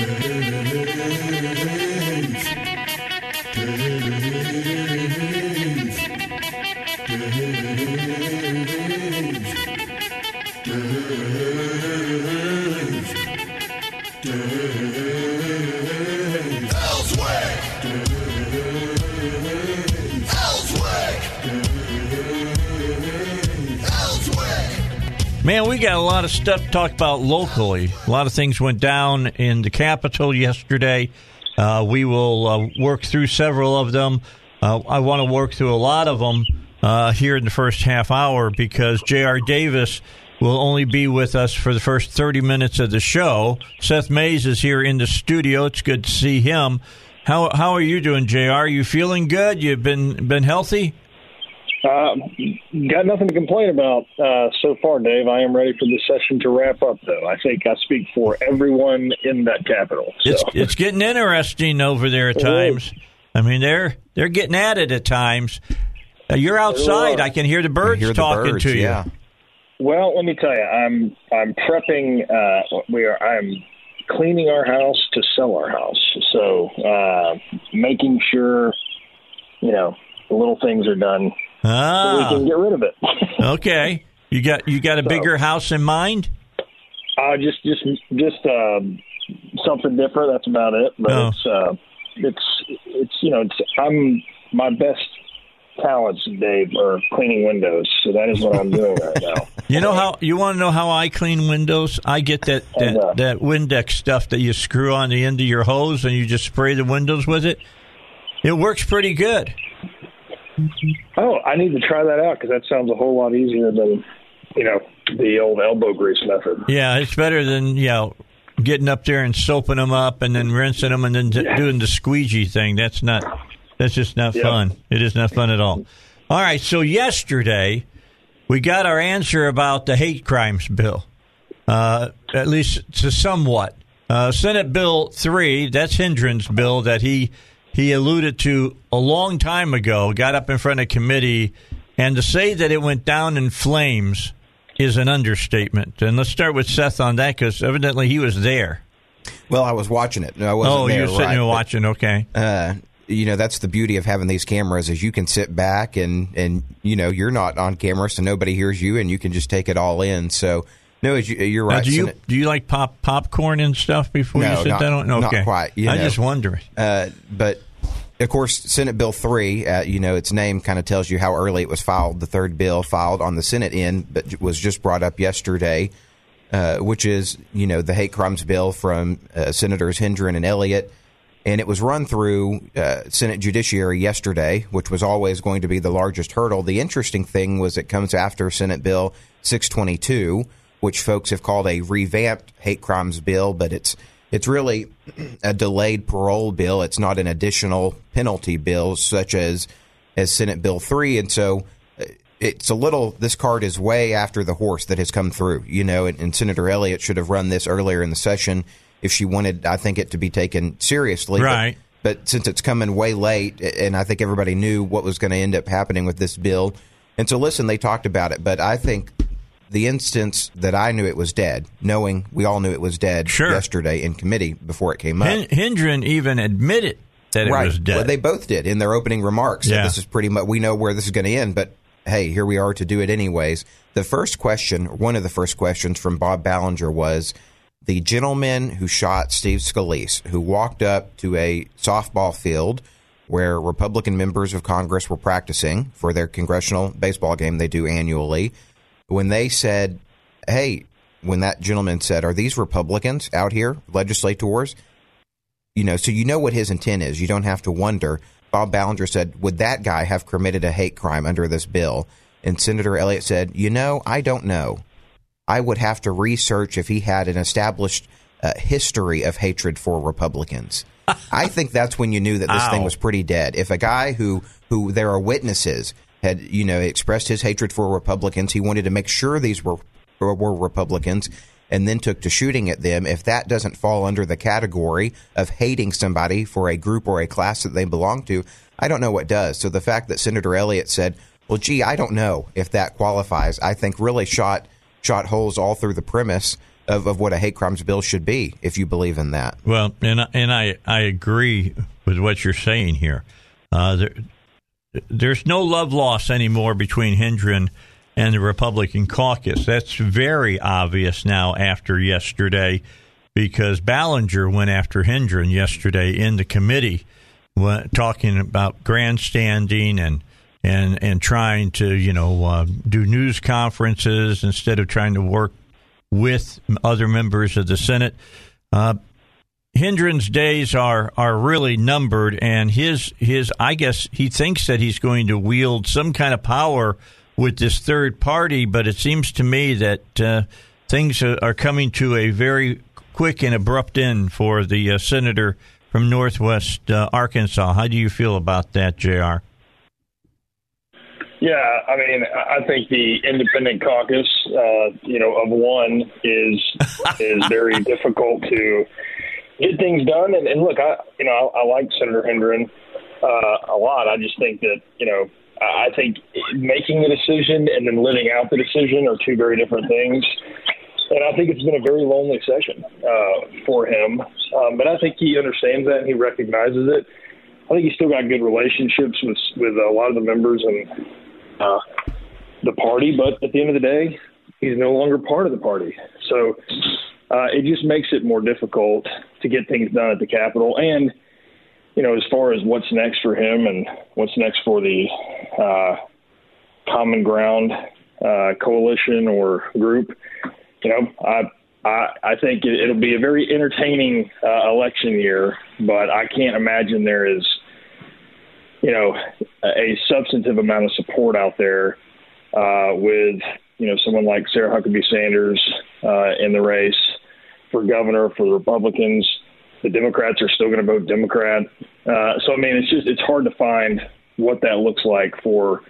Yeah. Man, we got a lot of stuff to talk about locally. A lot of things went down in the Capitol yesterday. Uh, we will uh, work through several of them. Uh, I want to work through a lot of them uh, here in the first half hour because J.R. Davis will only be with us for the first 30 minutes of the show. Seth Mays is here in the studio. It's good to see him. How how are you doing, J.R.? Are you feeling good? You've been been healthy? Uh, got nothing to complain about uh, so far, Dave. I am ready for the session to wrap up, though. I think I speak for everyone in that capital. So. It's it's getting interesting over there at times. I mean, they're they're getting at it at times. Uh, you're outside. I can hear the birds hear the talking birds, to you. yeah. Well, let me tell you, I'm I'm prepping. Uh, we are. I'm cleaning our house to sell our house. So uh, making sure, you know, the little things are done so we Ah, can get rid of it. okay. You got you got a bigger house in mind? uh, just just just uh, something different. That's about it. But Oh. it's uh, it's it's you know it's I'm my best talents, Dave, are cleaning windows. So that is what I'm doing right now. You know how you want to know how I clean windows? I get that And, uh, that, that Windex stuff that you screw on the end of your hose and you just spray the windows with it. It works pretty good. Oh, I need to try that out because that sounds a whole lot easier than you know the old elbow grease method. Yeah, it's better than you know getting up there and soaping them up and then rinsing them and then d- doing the squeegee thing. That's not. That's just not Yep. fun. It is not fun at all. All right. So yesterday we got our answer about the hate crimes bill, uh, at least to somewhat. Uh, Senate Bill three. That's Hendren's bill that he he alluded to a long time ago. Got up in front of committee, and to say that it went down in flames is an understatement. And let's start with Seth on that because evidently he was there. Well, I was watching it. No, I wasn't oh, there, you were sitting right, there but, watching. Okay. Uh, you know, that's the beauty of having these cameras is you can sit back and and you know you're not on camera, so nobody hears you, and you can just take it all in. So, no, you, you're Now, right. do you do you like pop popcorn and stuff before No, you sit not- down? not Okay. quite, you I know. just wonder. Uh, but of course, Senate Bill three, uh, you know, its name kind of tells you how early it was filed. The third bill filed on the Senate end, but was just brought up yesterday, uh, which is you know the hate crimes bill from uh, Senators Hendren and Elliott, and it was run through uh, Senate Judiciary yesterday, which was always going to be the largest hurdle. The interesting thing was it comes after Senate Bill six twenty two, which folks have called a revamped hate crimes bill, but it's it's really a delayed parole bill. It's not an additional penalty bill such as as Senate Bill three, and so uh, it's a little. This card is way after the horse that has come through, you know. And, and Senator Elliott should have run this earlier in the session if she wanted. I think it to be taken seriously, But- Right. But, since it's coming way late, and I think everybody knew what was going to end up happening with this bill, and so listen, they talked about it. But I think the instance that I knew it was dead, knowing we all knew it was dead Sure. yesterday in committee before it came up. Hen- Hendren even admitted that it right. was dead. Well, they both did in their opening remarks. Yeah. This is pretty much, we know where this is going to end, but hey, here we are to do it anyways. The first question, one of the first questions from Bob Ballinger was the gentleman who shot Steve Scalise, who walked up to a softball field where Republican members of Congress were practicing for their congressional baseball game they do annually. When they said, hey, when that gentleman said, are these Republicans out here, legislators? you know, so you know what his intent is. You don't have to wonder. Bob Ballinger said, would that guy have committed a hate crime under this bill? And Senator Elliott said, you know, I don't know. I would have to research if he had an established uh, history of hatred for Republicans. I think that's when you knew that this Ow. thing was pretty dead. If a guy who who there are witnesses had you know expressed his hatred for Republicans, he wanted to make sure these were were Republicans, and then took to shooting at them. If that doesn't fall under the category of hating somebody for a group or a class that they belong to, I don't know what does. So the fact that Senator Elliott said, "Well, gee, I don't know if that qualifies," I think really shot shot holes all through the premise of, of what a hate crimes bill should be. If you believe in that. Well, and and I I agree with what you're saying here. Uh, there, there's no love lost anymore between Hendren and the Republican caucus. That's very obvious now after yesterday, because Ballinger went after Hendren yesterday in the committee, talking about grandstanding and. And, and trying to you know uh, do news conferences instead of trying to work with other members of the Senate. Uh, Hendren's days are are really numbered, and his his I guess he thinks that he's going to wield some kind of power with this third party, but it seems to me that uh, things are are coming to a very quick and abrupt end for the uh, senator from Northwest uh, Arkansas. How do you feel about that, J.R.? Yeah, I mean, I think the independent caucus, uh, you know, of one is is very difficult to get things done. And, and look, I you know, I, I like Senator Hendren uh, a lot. I just think that you know, I think making a decision and then living out the decision are two very different things. And I think it's been a very lonely session uh, for him. Um, but I think he understands that and he recognizes it. I think he's still got good relationships with with a lot of the members and uh, the party, but at the end of the day, he's no longer part of the party. So uh, it just makes it more difficult to get things done at the Capitol. And, you know, as far as what's next for him and what's next for the uh, Common Ground uh, coalition or group, you know, I. I, I think it, it'll be a very entertaining uh, election year, but I can't imagine there is you know, a substantive amount of support out there uh, with, you know, someone like Sarah Huckabee Sanders uh, in the race for governor for the Republicans. The Democrats are still going to vote Democrat. Uh, so, I mean, it's just, it's hard to find what that looks like for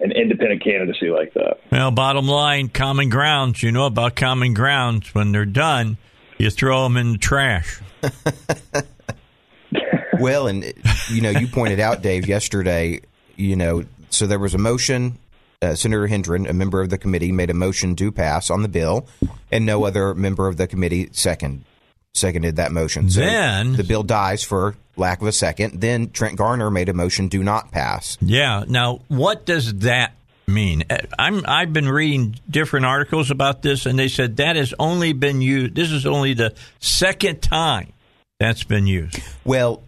an independent candidacy like that. Well, bottom line, common grounds. You know about common grounds. When they're done, you throw them in the trash. well, and you know, you pointed out, Dave, yesterday. You know, so there was a motion. Uh, Senator Hendren, a member of the committee, made a motion to pass on the bill, and no other member of the committee second seconded that motion. So Then- the bill dies for lack of a second. Then Trent Garner made a motion do not pass. Yeah. Now, what does that mean? Uh, I'm I've been reading different articles about this, and they said that has only been used. This is only the second time that's been used. Well,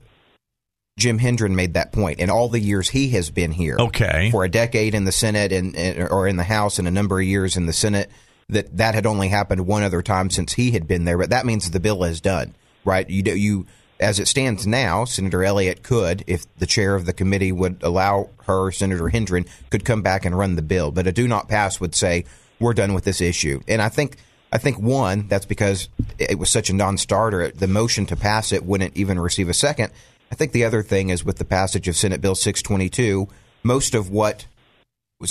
Jim Hendren made that point. In all the years he has been here, Okay. for a decade in the Senate and, or in the House, and a number of years in the Senate, that that had only happened one other time since he had been there. But that means the bill is done, right? You do you. As it stands now, Senator Elliott could, if the chair of the committee would allow her, Senator Hendren, could come back and run the bill. But a do not pass would say, we're done with this issue. And I think I think one, that's because it was such a non-starter. The motion to pass it wouldn't even receive a second. I think the other thing is with the passage of Senate Bill 622, most of what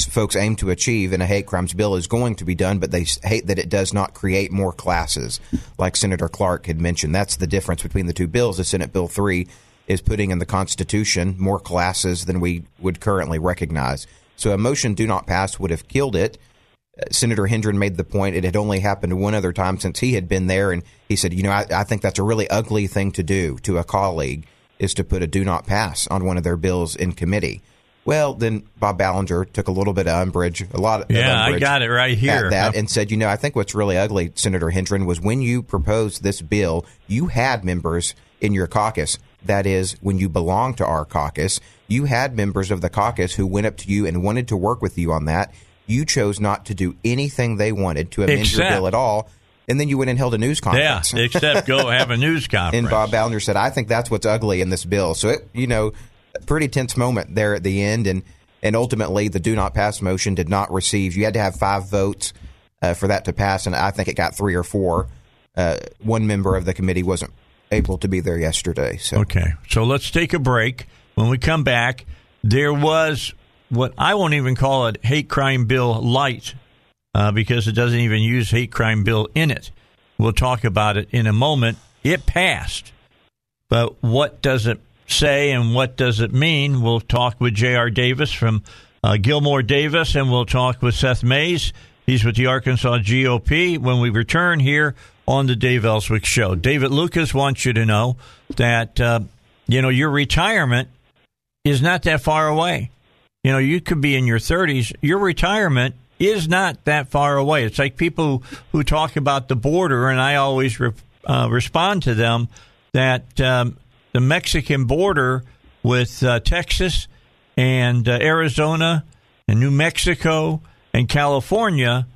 folks aim to achieve in a hate crimes bill is going to be done, but they hate that it does not create more classes, like Senator Clark had mentioned. That's the difference between the two bills. The Senate Bill 3 is putting in the Constitution more classes than we would currently recognize. So a motion do not pass would have killed it. Uh, Senator Hendren made the point it had only happened one other time since he had been there, and he said, "You know, I, I think that's a really ugly thing to do to a colleague is to put a do not pass on one of their bills in committee." Well, then Bob Ballinger took a little bit of umbrage, a lot of Yeah, I got it right here. at that, and said, "You know, I think what's really ugly, Senator Hendren, was when you proposed this bill, you had members in your caucus. That is, when you belonged to our caucus, you had members of the caucus who went up to you and wanted to work with you on that." You chose not to do anything they wanted to amend Except- your bill at all, and then you went and held a news conference. Yeah, except go have a news conference. and Bob Ballinger said, "I think that's what's ugly in this bill." So it, you know, pretty tense moment there at the end, and and ultimately the do not pass motion did not receive. You had to have five votes uh, for that to pass, and I think it got three or four. Uh, one member of the committee wasn't able to be there yesterday. So Okay, so let's take a break. When we come back, there was what I won't even call it hate crime bill light uh, because it doesn't even use hate crime bill in it. We'll talk about it in a moment. It passed, but what does it say and what does it mean? We'll talk with J.R. Davis from uh, Gilmore Davis, and we'll talk with Seth Mays. He's with the Arkansas GOP when we return here on the Dave Elswick Show. David Lucas wants you to know that, uh, you know, your retirement is not that far away. You know, you could be in your 30s. Your retirement is not that far away. It's like people who talk about the border, and I always re- uh, respond to them that um, the Mexican border with uh, Texas and uh, Arizona and New Mexico and California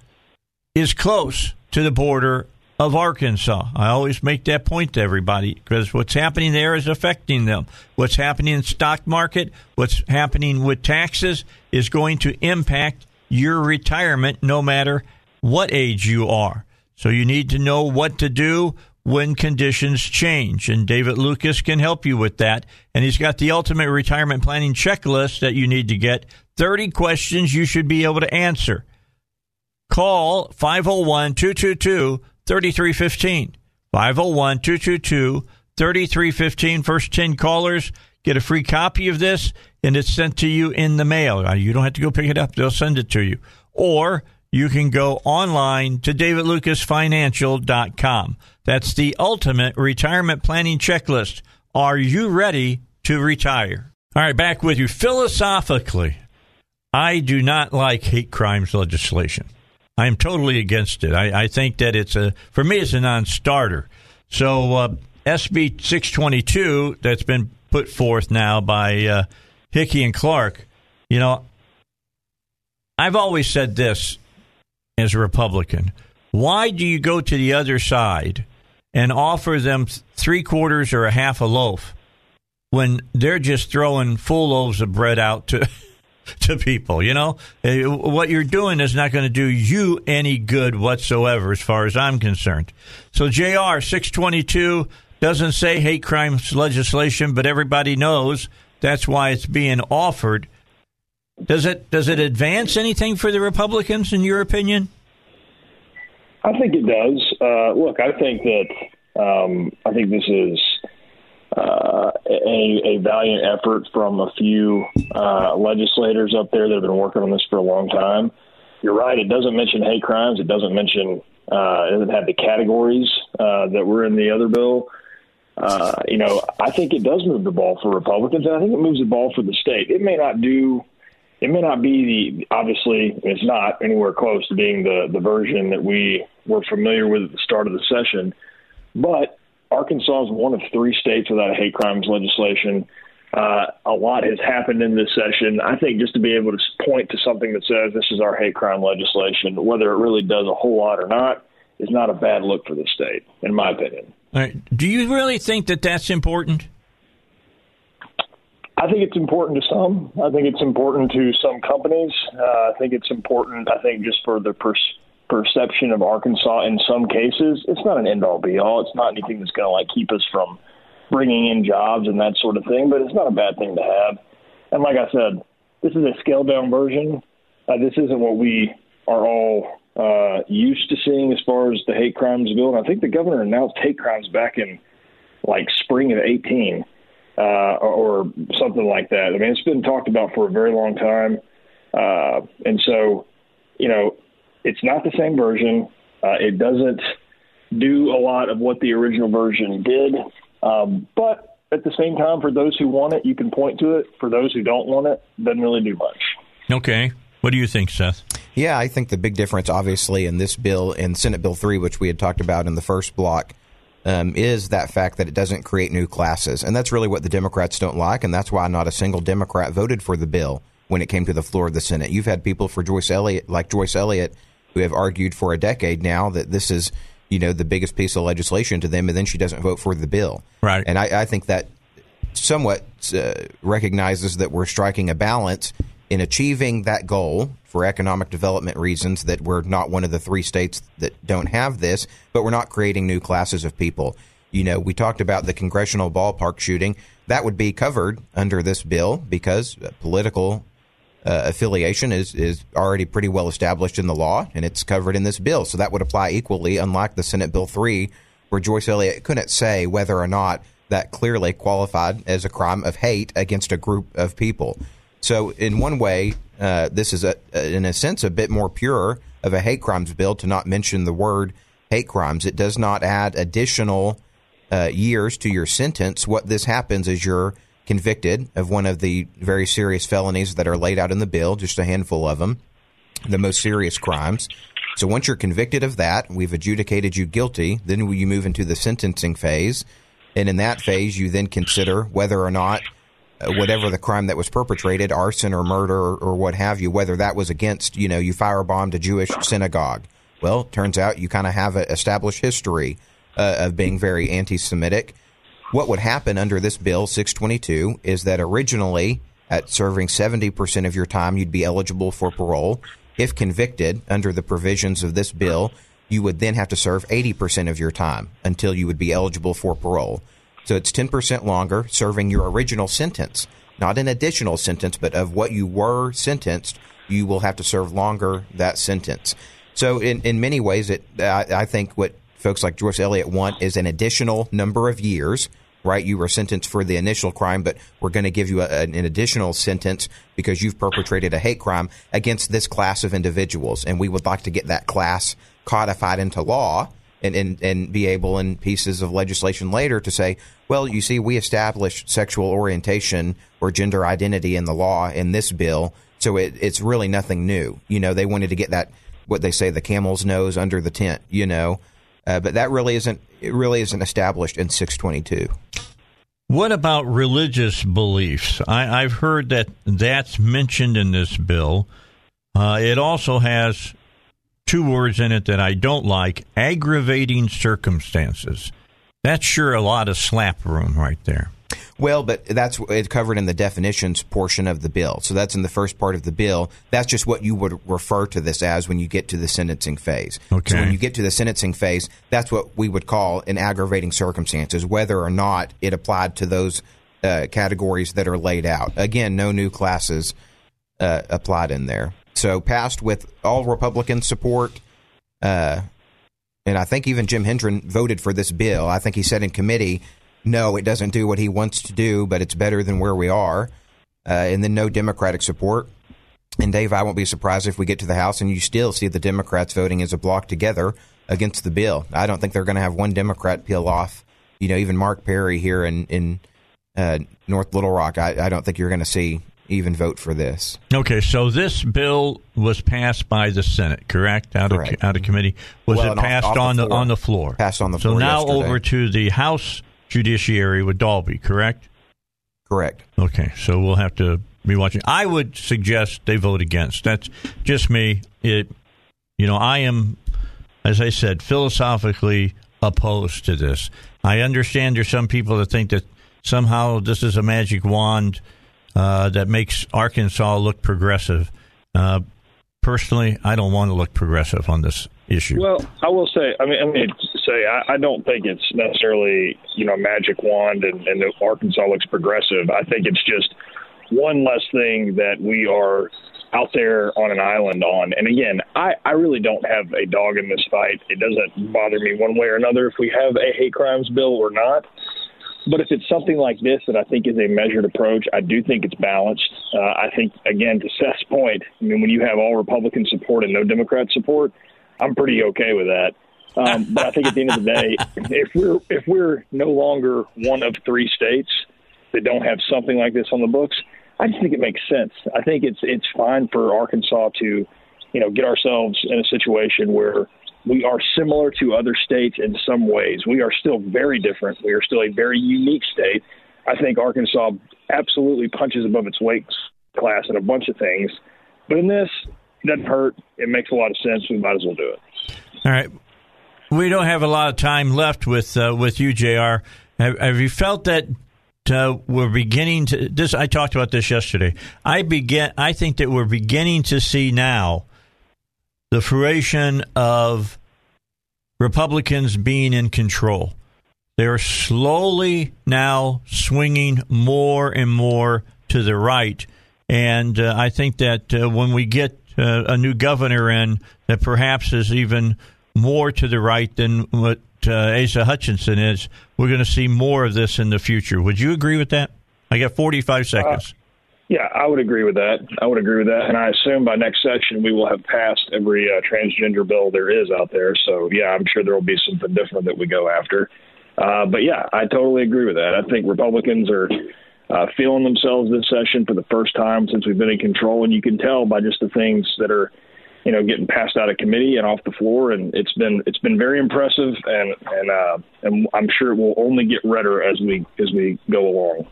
is close to the border of Arkansas. I always make that point to everybody because what's happening there is affecting them. What's happening in stock market, what's happening with taxes is going to impact your retirement no matter what age you are. So you need to know what to do when conditions change. And David Lucas can help you with that. And he's got the ultimate retirement planning checklist that you need to get 30 questions you should be able to answer. Call 501 222 3315. 501 222 3315. First 10 callers get a free copy of this, and it's sent to you in the mail. Uh, You don't have to go pick it up, they'll send it to you. Or you can go online to davidlucasfinancial.com. That's the ultimate retirement planning checklist. Are you ready to retire? All right, back with you. Philosophically, I do not like hate crimes legislation. I am totally against it. I, I think that it's a, for me, it's a non starter. So, uh, SB 622, that's been put forth now by uh, Hickey and Clark, you know, I've always said this as a Republican. Why do you go to the other side and offer them three quarters or a half a loaf when they're just throwing full loaves of bread out to to people? You know, Eh, what you're doing is not going to do you any good whatsoever, as far as I'm concerned. So, J.R. six twenty two doesn't say hate crimes legislation, but everybody knows that's why it's being offered. Does it does it advance anything for the Republicans, in your opinion? I think it does. Uh, look, I think that um, I think this is uh, a, a valiant effort from a few uh, legislators up there that have been working on this for a long time. You're right; it doesn't mention hate crimes. It doesn't mention. Uh, it doesn't have the categories uh, that were in the other bill. Uh, you know, I think it does move the ball for Republicans, and I think it moves the ball for the state. It may not do it may not be the obviously it's not anywhere close to being the the version that we were familiar with at the start of the session, but Arkansas is one of three states without a hate crimes legislation. Uh, a lot has happened in this session. I think just to be able to point to something that says this is our hate crime legislation, whether it really does a whole lot or not, is not a bad look for the state, in my opinion. Do you really think that that's important? I think it's important to some. I think it's important to some companies. Uh, I think it's important. I think just for the per- perception of Arkansas in some cases, it's not an end all be all. It's not anything that's going to like keep us from bringing in jobs and that sort of thing. But it's not a bad thing to have. And like I said, this is a scaled down version. Uh, this isn't what we are all uh, used to seeing as far as the hate crimes bill. And I think the governor announced hate crimes back in like spring of 18 uh, or, something like that. I mean, it's been talked about for a very long time. Uh, and so, you know, it's not the same version. Uh, it doesn't do a lot of what the original version did. Um, but at the same time, for those who want it, you can point to it. For those who don't want it, doesn't really do much. Okay. What do you think, Seth? Yeah, I think the big difference, obviously, in this bill in Senate Bill 3, which we had talked about in the first block, um, is that fact that it doesn't create new classes. And that's really what the Democrats don't like, and that's why not a single Democrat voted for the bill when it came to the floor of the Senate. You've had people for Joyce Elliott, like Joyce Elliott, who have argued for a decade now that this is, you know, the biggest piece of legislation to them, and then she doesn't vote for the bill. Right. And I, I think that somewhat uh, recognizes that we're striking a balance in achieving that goal for economic development reasons that we're not one of the three states that don't have this, but we're not creating new classes of people. You know, we talked about the congressional ballpark shooting. That would be covered under this bill because political uh, affiliation is, is already pretty well established in the law and it's covered in this bill. So that would apply equally, unlike the Senate Bill 3, where Joyce Elliott couldn't say whether or not that clearly qualified as a crime of hate against a group of people. So, in one way, uh, this is, a, in a sense, a bit more pure of a hate crimes bill to not mention the word hate crimes. It does not add additional uh, years to your sentence. What this happens is you're convicted of one of the very serious felonies that are laid out in the bill, just a handful of them, the most serious crimes. So once you're convicted of that, we've adjudicated you guilty, then you move into the sentencing phase. And in that phase, you then consider whether or not whatever the crime that was perpetrated, arson or murder or, or, what have you, whether that was against, you know, you firebombed a Jewish synagogue. Well, turns out you kind of have an established history uh, of being very anti Semitic. What would happen under this bill, 622, is that originally, at serving 70% of your time, you'd be eligible for parole. If convicted under the provisions of this bill, you would then have to serve 80% of your time until you would be eligible for parole. So it's 10% longer, serving your original sentence, not an additional sentence, but of what you were sentenced, you will have to serve longer that sentence. So in, in many ways, it I, I think what folks like Joyce Elliott want is an additional number of years right? You were sentenced for the initial crime, but we're going to give you a, an additional sentence because you've perpetrated a hate crime against this class of individuals. And we would like to get that class codified into law and, and, and be able in pieces of legislation later to say, well, you see, we established sexual orientation or gender identity in the law in this bill. So it, it's really nothing new. You know, they wanted to get that, what they say, the camel's nose under the tent, you know. Uh, but that really isn't it really isn't established in 622. What about religious beliefs? I, have heard that that's mentioned in this bill. Uh, it also has two words in it that I don't like aggravating circumstances. That's sure a lot of slap room right there. Well, but that's it's covered in the definitions portion of the bill. So that's in the first part of the bill. That's just what you would refer to this as when you get to the sentencing phase. Okay. So when you get to the sentencing phase, that's what we would call an aggravating circumstances, whether or not it applied to those uh, categories that are laid out. Again, no new classes uh, applied in there. So passed with all Republican support. Uh, and I think even Jim Hendren voted for this bill. I think he said in committee no, it doesn't do what he wants to do, but it's better than where we are. Uh, and then no Democratic support. And Dave, I won't be surprised if we get to the House and you still see the Democrats voting as a block together against the bill. I don't think they're going to have one Democrat peel off. You know, even Mark Perry here in in uh, North Little Rock. I, I don't think you're going to see even vote for this. Okay, so this bill was passed by the Senate, correct? Out correct. of out of committee. Was well, it passed off, off on the, the, on the floor? Passed on the so floor. So now yesterday. over to the House Judiciary with Dalby, correct? Correct. Okay, so we'll have to be watching. I would suggest they vote against. That's just me. It, you know, I am, as I said, philosophically opposed to this. I understand there's some people that think that somehow this is a magic wand uh, that makes Arkansas look progressive. Uh, personally, I don't want to look progressive on this issue. Well, I will say, I mean, I mean, say I, I don't think it's necessarily you know magic wand and, and Arkansas looks progressive. I think it's just one less thing that we are out there on an island on. And again, I, I really don't have a dog in this fight. It doesn't bother me one way or another if we have a hate crimes bill or not. But if it's something like this that I think is a measured approach, I do think it's balanced. Uh, I think, again, to Seth's point, I mean, when you have all Republican support and no Democrat support, I'm pretty okay with that. Um, but I think at the end of the day, if we're if we're no longer one of three states that don't have something like this on the books, I just think it makes sense. I think it's it's fine for Arkansas to, you know, get ourselves in a situation where we are similar to other states in some ways. We are still very different. We are still a very unique state. I think Arkansas absolutely punches above its weight class in a bunch of things. But in this, it doesn't hurt. It makes a lot of sense. We might as well do it. All right. We don't have a lot of time left with uh, with you, J.R. Have, have you felt that uh, we're beginning to this. I talked about this yesterday. I begin. I think that we're beginning to see now the fruition of Republicans being in control. They're slowly now swinging more and more to the right, and uh, I think that uh, when we get uh, a new governor in, that perhaps is even more to the right than what uh, Asa Hutchinson is, we're going to see more of this in the future. Would you agree with that? I got 45 seconds. Yeah, I would agree with that. I would agree with that. And I assume by next session we will have passed every uh, transgender bill there is out there. So, yeah, I'm sure there will be something different that we go after. Uh, but, yeah, I totally agree with that. I think Republicans are uh, feeling themselves this session for the first time since we've been in control. And you can tell by just the things that are – you know, getting passed out of committee and off the floor, and it's been it's been very impressive, and and uh, and I'm sure it will only get redder as we as we go along.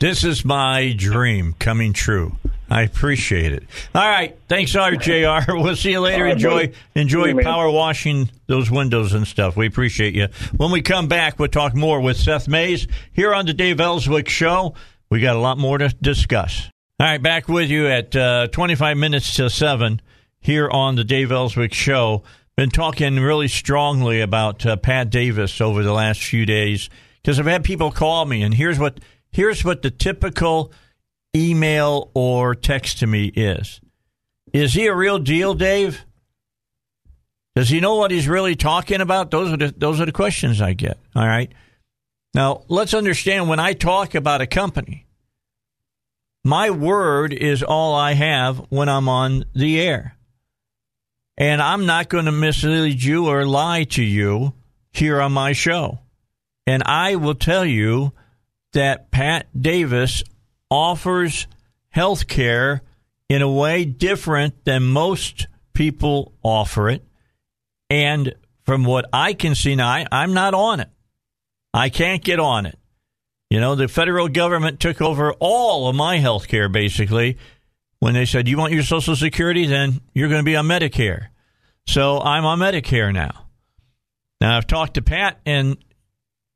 This is my dream coming true. I appreciate it. All right, thanks, RJR. We'll see you later. Enjoy enjoy power washing those windows and stuff. We appreciate you. When we come back, we'll talk more with Seth Mays here on the Dave Elswick Show. We got a lot more to discuss. All right, back with you at uh, 25 minutes to 7 here on the Dave Elswick Show. Been talking really strongly about uh, Pat Davis over the last few days because I've had people call me, and here's what here's what the typical email or text to me is: Is he a real deal, Dave? Does he know what he's really talking about? Those are the, those are the questions I get. All right. Now let's understand when I talk about a company, my word is all I have when I'm on the air. And I'm not going to mislead you or lie to you here on my show. And I will tell you that Pat Davis offers health care in a way different than most people offer it. And from what I can see now, I, I'm not on it. I can't get on it. You know, the federal government took over all of my health care basically when they said, You want your Social Security? Then you're going to be on Medicare. So I'm on Medicare now. Now, I've talked to Pat, and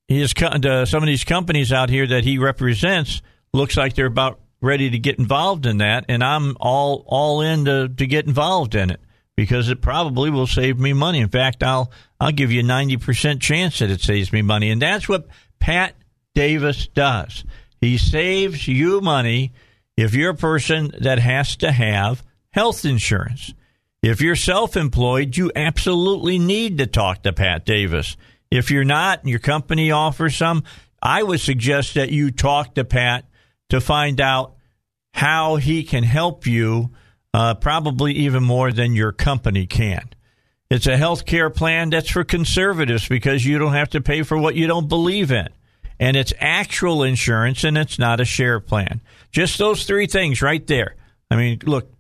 his, uh, some of these companies out here that he represents looks like they're about ready to get involved in that, and I'm all all in to, to get involved in it because it probably will save me money. In fact, I'll I'll give you a ninety percent chance that it saves me money, and that's what Pat Davis does. He saves you money if you're a person that has to have health insurance. If you're self employed, you absolutely need to talk to Pat Davis. If you're not and your company offers some, I would suggest that you talk to Pat to find out how he can help you, uh, probably even more than your company can. It's a health care plan that's for conservatives because you don't have to pay for what you don't believe in. And it's actual insurance and it's not a share plan. Just those three things right there. I mean, look,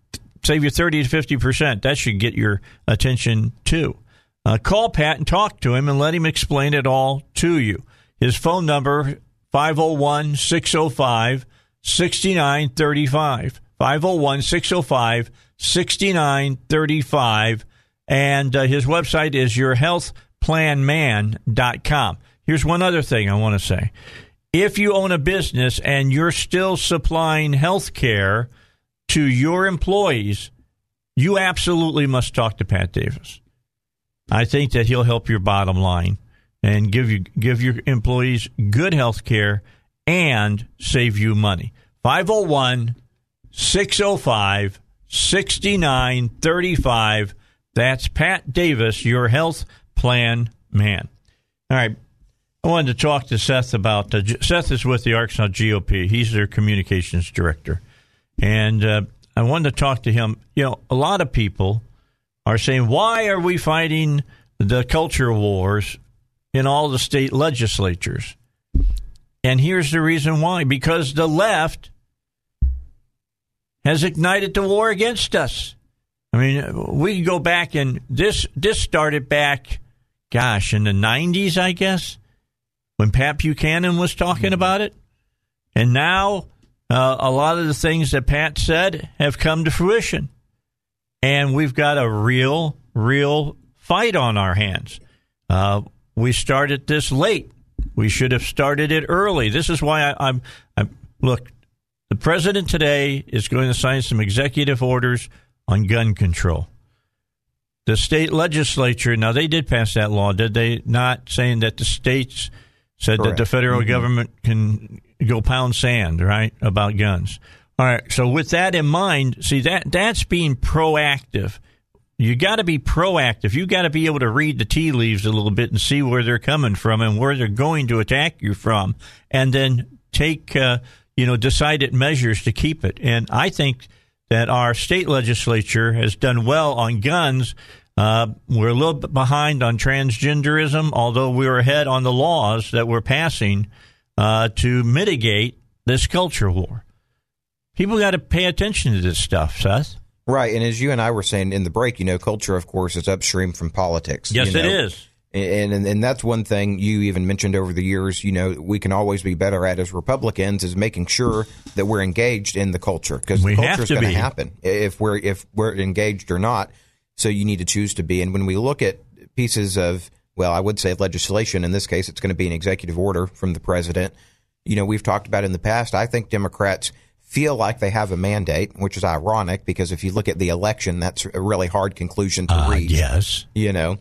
save you 30 to 50%. That should get your attention too. Uh, call Pat and talk to him and let him explain it all to you. His phone number 501 605 6935. 501 605 6935. And uh, his website is yourhealthplanman.com. Here's one other thing I want to say. If you own a business and you're still supplying health care, to your employees, you absolutely must talk to Pat Davis. I think that he'll help your bottom line and give you give your employees good health care and save you money. 501 605 6935. That's Pat Davis, your health plan man. All right. I wanted to talk to Seth about uh, Seth is with the Arkansas GOP. He's their communications director. And uh, I wanted to talk to him. You know, a lot of people are saying, why are we fighting the culture wars in all the state legislatures? And here's the reason why because the left has ignited the war against us. I mean, we can go back and this this started back, gosh, in the '90s, I guess, when Pat Buchanan was talking about it, and now uh, a lot of the things that Pat said have come to fruition. And we've got a real, real fight on our hands. Uh, we started this late. We should have started it early. This is why I, I'm, I'm. Look, the president today is going to sign some executive orders on gun control. The state legislature, now they did pass that law, did they not? Saying that the states said Correct. that the federal Mm-hmm. government can go pound sand, right, about guns. All right. So with that in mind, see that that's being proactive. You got to be proactive. You got to be able to read the tea leaves a little bit and see where they're coming from and where they're going to attack you from, and then take uh, you know decided measures to keep it. And I think that our state legislature has done well on guns. Uh, we're a little bit behind on transgenderism, although we're ahead on the laws that we're passing uh, to mitigate this culture war. People got to pay attention to this stuff, Seth. Right, and as you and I were saying in the break, you know, culture, of course, is upstream from politics. Yes, you know? is. And, and and that's one thing you even mentioned over the years. You know, we can always be better at as Republicans is making sure that we're engaged in the culture because the culture is going to happen if we're if we're engaged or not. So you need to choose to be. And when we look at pieces of well, I would say legislation. In this case, it's going to be an executive order from the president. You know, we've talked about in the past. I think Democrats feel like they have a mandate, which is ironic because if you look at the election, that's a really hard conclusion to Uh, reach yes. you know.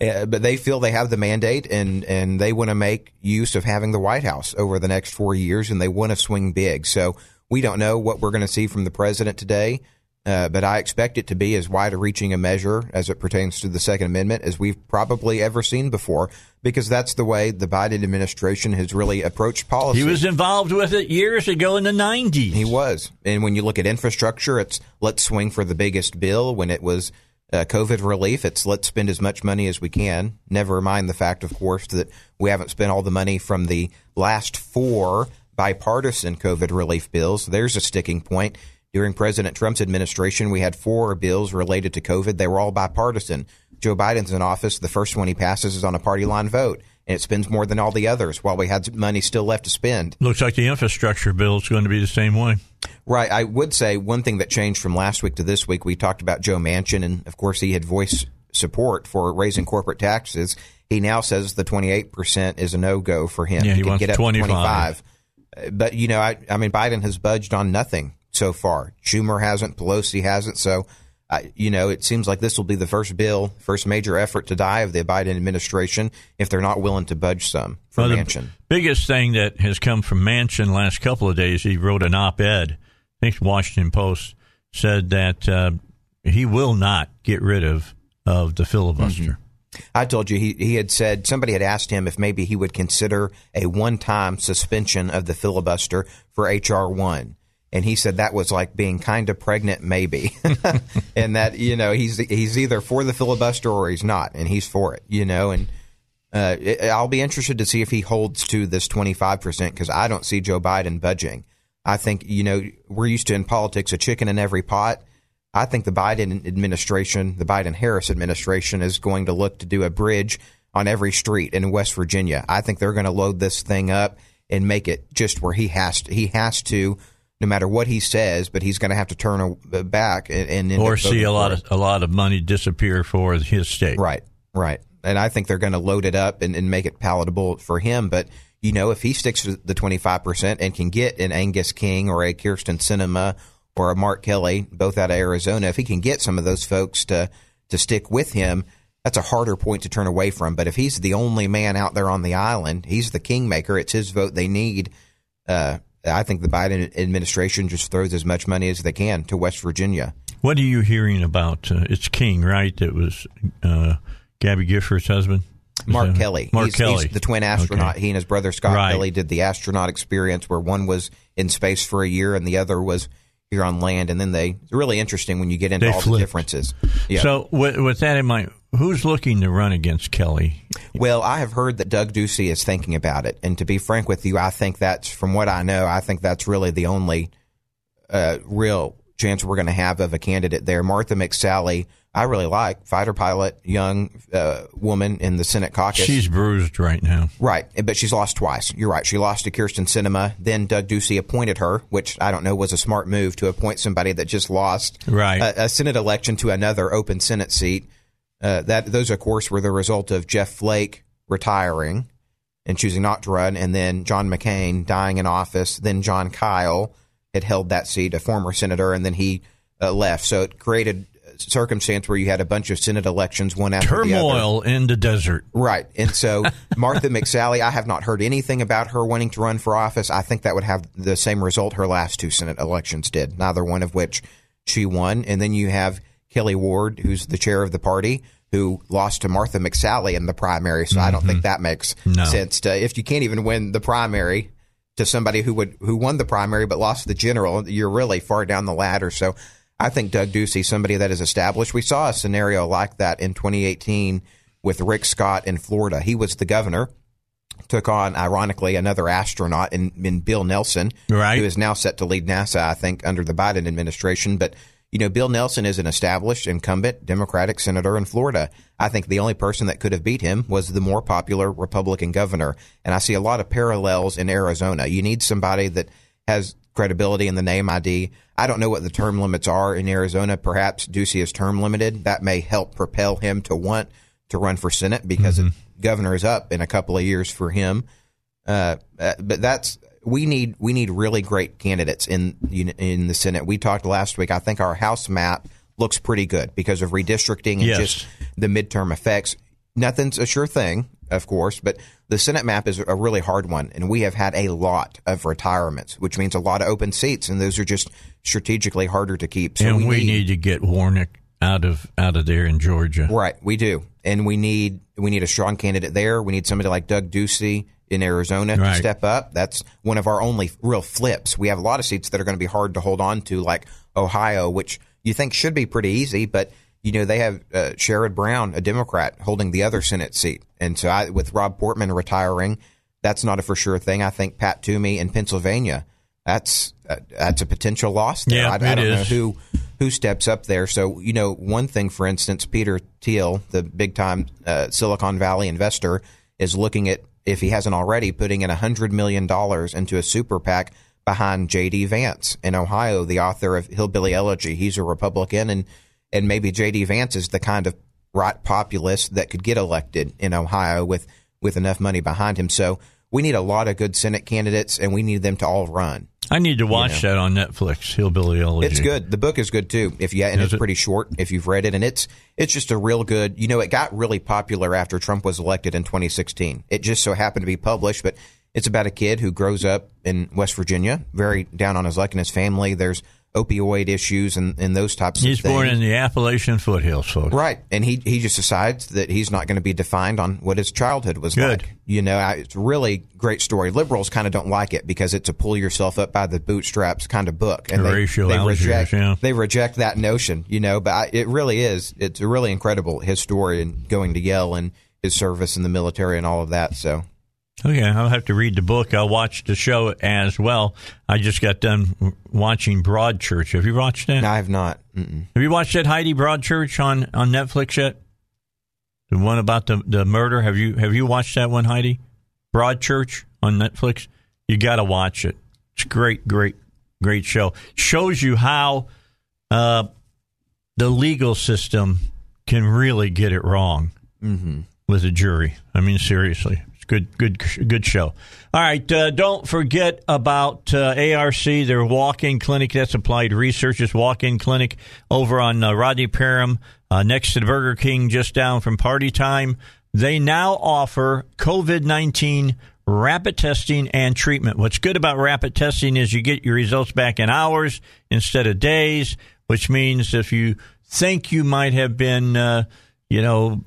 Uh, but they feel they have the mandate and, and they want to make use of having the White House over the next four years and they want to swing big. So we don't know what we're going to see from the president today, uh, but I expect it to be as wide reaching a measure as it pertains to the Second Amendment as we've probably ever seen before, because that's the way the Biden administration has really approached policy. He was involved with it years ago in the 90s. He was. And when you look at infrastructure, it's let's swing for the biggest bill. When it was uh, COVID relief, it's let's spend as much money as we can. Never mind the fact, of course, that we haven't spent all the money from the last four bipartisan COVID relief bills. There's a sticking point. During President Trump's administration, we had four bills related to COVID. They were all bipartisan. Joe Biden's in office. The first one he passes is on a party line vote, and it spends more than all the others while we had money still left to spend. Looks like the infrastructure bill is going to be the same way. Right. I would say one thing that changed from last week to this week, we talked about Joe Manchin, and of course, he had voiced support for raising corporate taxes. He now says the 28% is a no go for him. Yeah, he can wants get up 25. 25. Uh, But, you know, I, I mean, Biden has budged on nothing so far. Schumer hasn't, Pelosi hasn't. So, uh, you know, it seems like this will be the first bill, first major effort to die of the Biden administration if they're not willing to budge some for Well, the Manchin. biggest thing that has come from Manchin last couple of days, he wrote an op-ed. I think the Washington Post said that uh, he will not get rid of of the filibuster. I told you he, he had said somebody had asked him if maybe he would consider a one time suspension of the filibuster for HR one. And he said that was like being kind of pregnant, maybe, and that you know he's he's either for the filibuster or he's not, and he's for it, you know. And uh, it, I'll be interested to see if he holds to this twenty five percent because I don't see Joe Biden budging. I think you know we're used to in politics a chicken in every pot. I think the Biden administration, the Biden Harris administration, is going to look to do a bridge on every street in West Virginia. I think they're going to load this thing up and make it just where he has to. He has to, no matter what he says, but he's going to have to turn a, back and, and Or see a lot of a lot of money disappear for his state. right, right. And I think they're going to load it up and, and make it palatable for him. But you know, if he sticks to the twenty five percent and can get an Angus King or a Kyrsten Sinema or a Mark Kelly, both out of Arizona, if he can get some of those folks to to stick with him, that's a harder point to turn away from. But if he's the only man out there on the island, he's the kingmaker. It's his vote they need. Uh, I think the Biden administration just throws as much money as they can to West Virginia. What are you hearing about? Uh, it's King, right? It was uh, Gabby Giffords' husband. Mark that- Kelly. Mark he's, Kelly, He's the twin astronaut. Okay. He and his brother Scott Right. Kelly did the astronaut experience where one was in space for a year and the other was on land. And then they, it's really interesting when you get into They all flipped. the differences. Yeah. So, with, with that in mind, who's looking to run against Kelly? Well, I have heard that Doug Ducey is thinking about it, and to be frank with you, I think that's from what I know. I think that's really the only uh, real chance we're going to have of a candidate there. Martha McSally, I really like fighter pilot, young uh, woman in the Senate caucus. She's bruised right now. Right, but she's lost twice. You're right. She lost to Kyrsten Sinema. Then Doug Ducey appointed her, which I don't know was a smart move to appoint somebody that just lost Right. a, a Senate election to another open Senate seat. Uh, that those, of course, were the result of Jeff Flake retiring, and choosing not to run, and then John McCain dying in office. Then Jon Kyl had held that seat, a former senator, and then he uh, left. So it created circumstance where you had a bunch of Senate elections, one after the other. Turmoil in the desert. Right. And so Martha McSally, I have not heard anything about her wanting to run for office. I think that would have the same result her last two Senate elections did, neither one of which she won. And then you have Kelli Ward, who's the chair of the party, who lost to Martha McSally in the primary. So I don't think mm-hmm. that makes No. sense. To, if you can't even win the primary to somebody who would who won the primary but lost the general, you're really far down the ladder. So I think Doug Ducey, somebody that is established. We saw a scenario like that in 2018 with Rick Scott in Florida. He was the governor took on, ironically, another astronaut in, in Bill Nelson, Right. who is now set to lead NASA, I think, under the Biden administration. But, you know, Bill Nelson is an established incumbent Democratic senator in Florida. I think the only person that could have beat him was the more popular Republican governor. And I see a lot of parallels in Arizona. You need somebody that has credibility in the name ID. I don't know what the term limits are in Arizona. Perhaps Ducey is term limited. That may help propel him to want to run for Senate because the governor is up in a couple of years for him. Uh, uh, but that's we need we need really great candidates in in the Senate. We talked last week. I think our House map looks pretty good because of redistricting and Yes. just the midterm effects. Nothing's a sure thing, of course, but the Senate map is a really hard one, and we have had a lot of retirements, which means a lot of open seats, and those are just strategically harder to keep. So and we, need, to get Warnock out of out of there in Georgia. Right, we do, and we need we need a strong candidate there. We need somebody like Doug Ducey in Arizona to step up. That's one of our only real flips. We have a lot of seats that are going to be hard to hold on to, like Ohio, which you think should be pretty easy, but you know they have uh, Sherrod Brown, a Democrat, holding the other Senate seat, and so I, with Rob Portman retiring, that's not a for sure thing. I think Pat Toomey in Pennsylvania, that's uh, that's a potential loss there. Yeah, I, I don't know who who steps up there. So you know, one thing, for instance, Peter Thiel, the big time uh, Silicon Valley investor, is looking at if he hasn't already putting in hundred million dollars into a super PAC behind J.D. Vance in Ohio, the author of Hillbilly Elegy. He's a Republican, and and maybe J.D. Vance is the kind of right populist that could get elected in Ohio with with enough money behind him. So we need a lot of good Senate candidates, and we need them to all run. I need to watch that on Netflix. Hillbilly Elegy. It's good. The book is good too. If you and Is it's it? pretty short if you've read it, and it's it's just a real good. You know, it got really popular after Trump was elected in 2016. It just so happened to be published, but it's about a kid who grows up in West Virginia, very down on his luck in his family. There's opioid issues and, and those types He's of things. He's born in the Appalachian foothills, folks. Right, and he he just decides that he's not going to be defined on what his childhood was Good. like. You know, I, it's a really great story. Liberals kind of don't like it because it's a pull yourself up by the bootstraps kind of book, and they, Horatio they Algiers, reject yeah. they reject that notion. You know, but I, it really is. It's a really incredible his story and going to Yale and his service in the military and all of that. So Okay, I'll have to read the book. I'll watch the show as well. I just got done watching Broadchurch. Have you watched that? no, I have not. Mm-mm. Have you watched that Heidi Broadchurch on, on Netflix yet? The one about the, the murder. Have you have you watched that one, Heidi? Broadchurch on Netflix. You got to watch it. It's a great, great, great show. Shows you how uh, the legal system can really get it wrong with a jury. I mean, seriously, good, good, good show. All right, uh, don't forget about uh, ARC, their walk-in clinic. That's applied research. It's walk-in clinic over on uh, Rodney Parham, uh, next to the Burger King, just down from Party Time. They now offer COVID nineteen rapid testing and treatment. What's good about rapid testing is you get your results back in hours instead of days, which means if you think you might have been, uh, you know,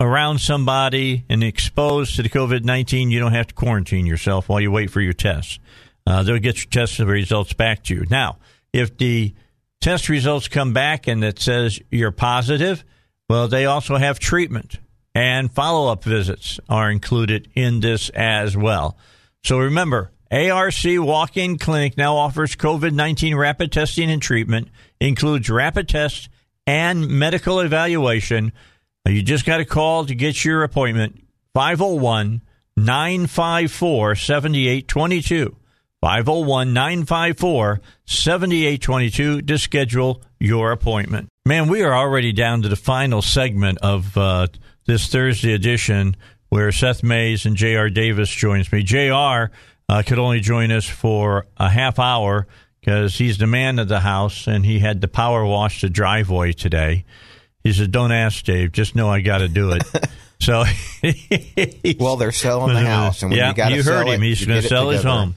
around somebody and exposed to the COVID 19, you don't have to quarantine yourself while you wait for your test. Uh, they'll get your test results back to you. Now, if the test results come back and it says you're positive, well, they also have treatment and follow up visits are included in this as well. So remember, ARC Walk In Clinic now offers COVID 19 rapid testing and treatment, includes rapid tests and medical evaluation. You just got a call to get your appointment 501 954 7822. 501 954 7822 to schedule your appointment. Man, we are already down to the final segment of uh, this Thursday edition where Seth Mays and J.R. Davis joins me. J.R. Uh, could only join us for a half hour because he's the man of the house and he had to power wash the driveway today. He said, "Don't ask Dave, just know I got to do it." so, well, they're selling the house, and when yeah, you, you heard him. it, He's going to sell his home.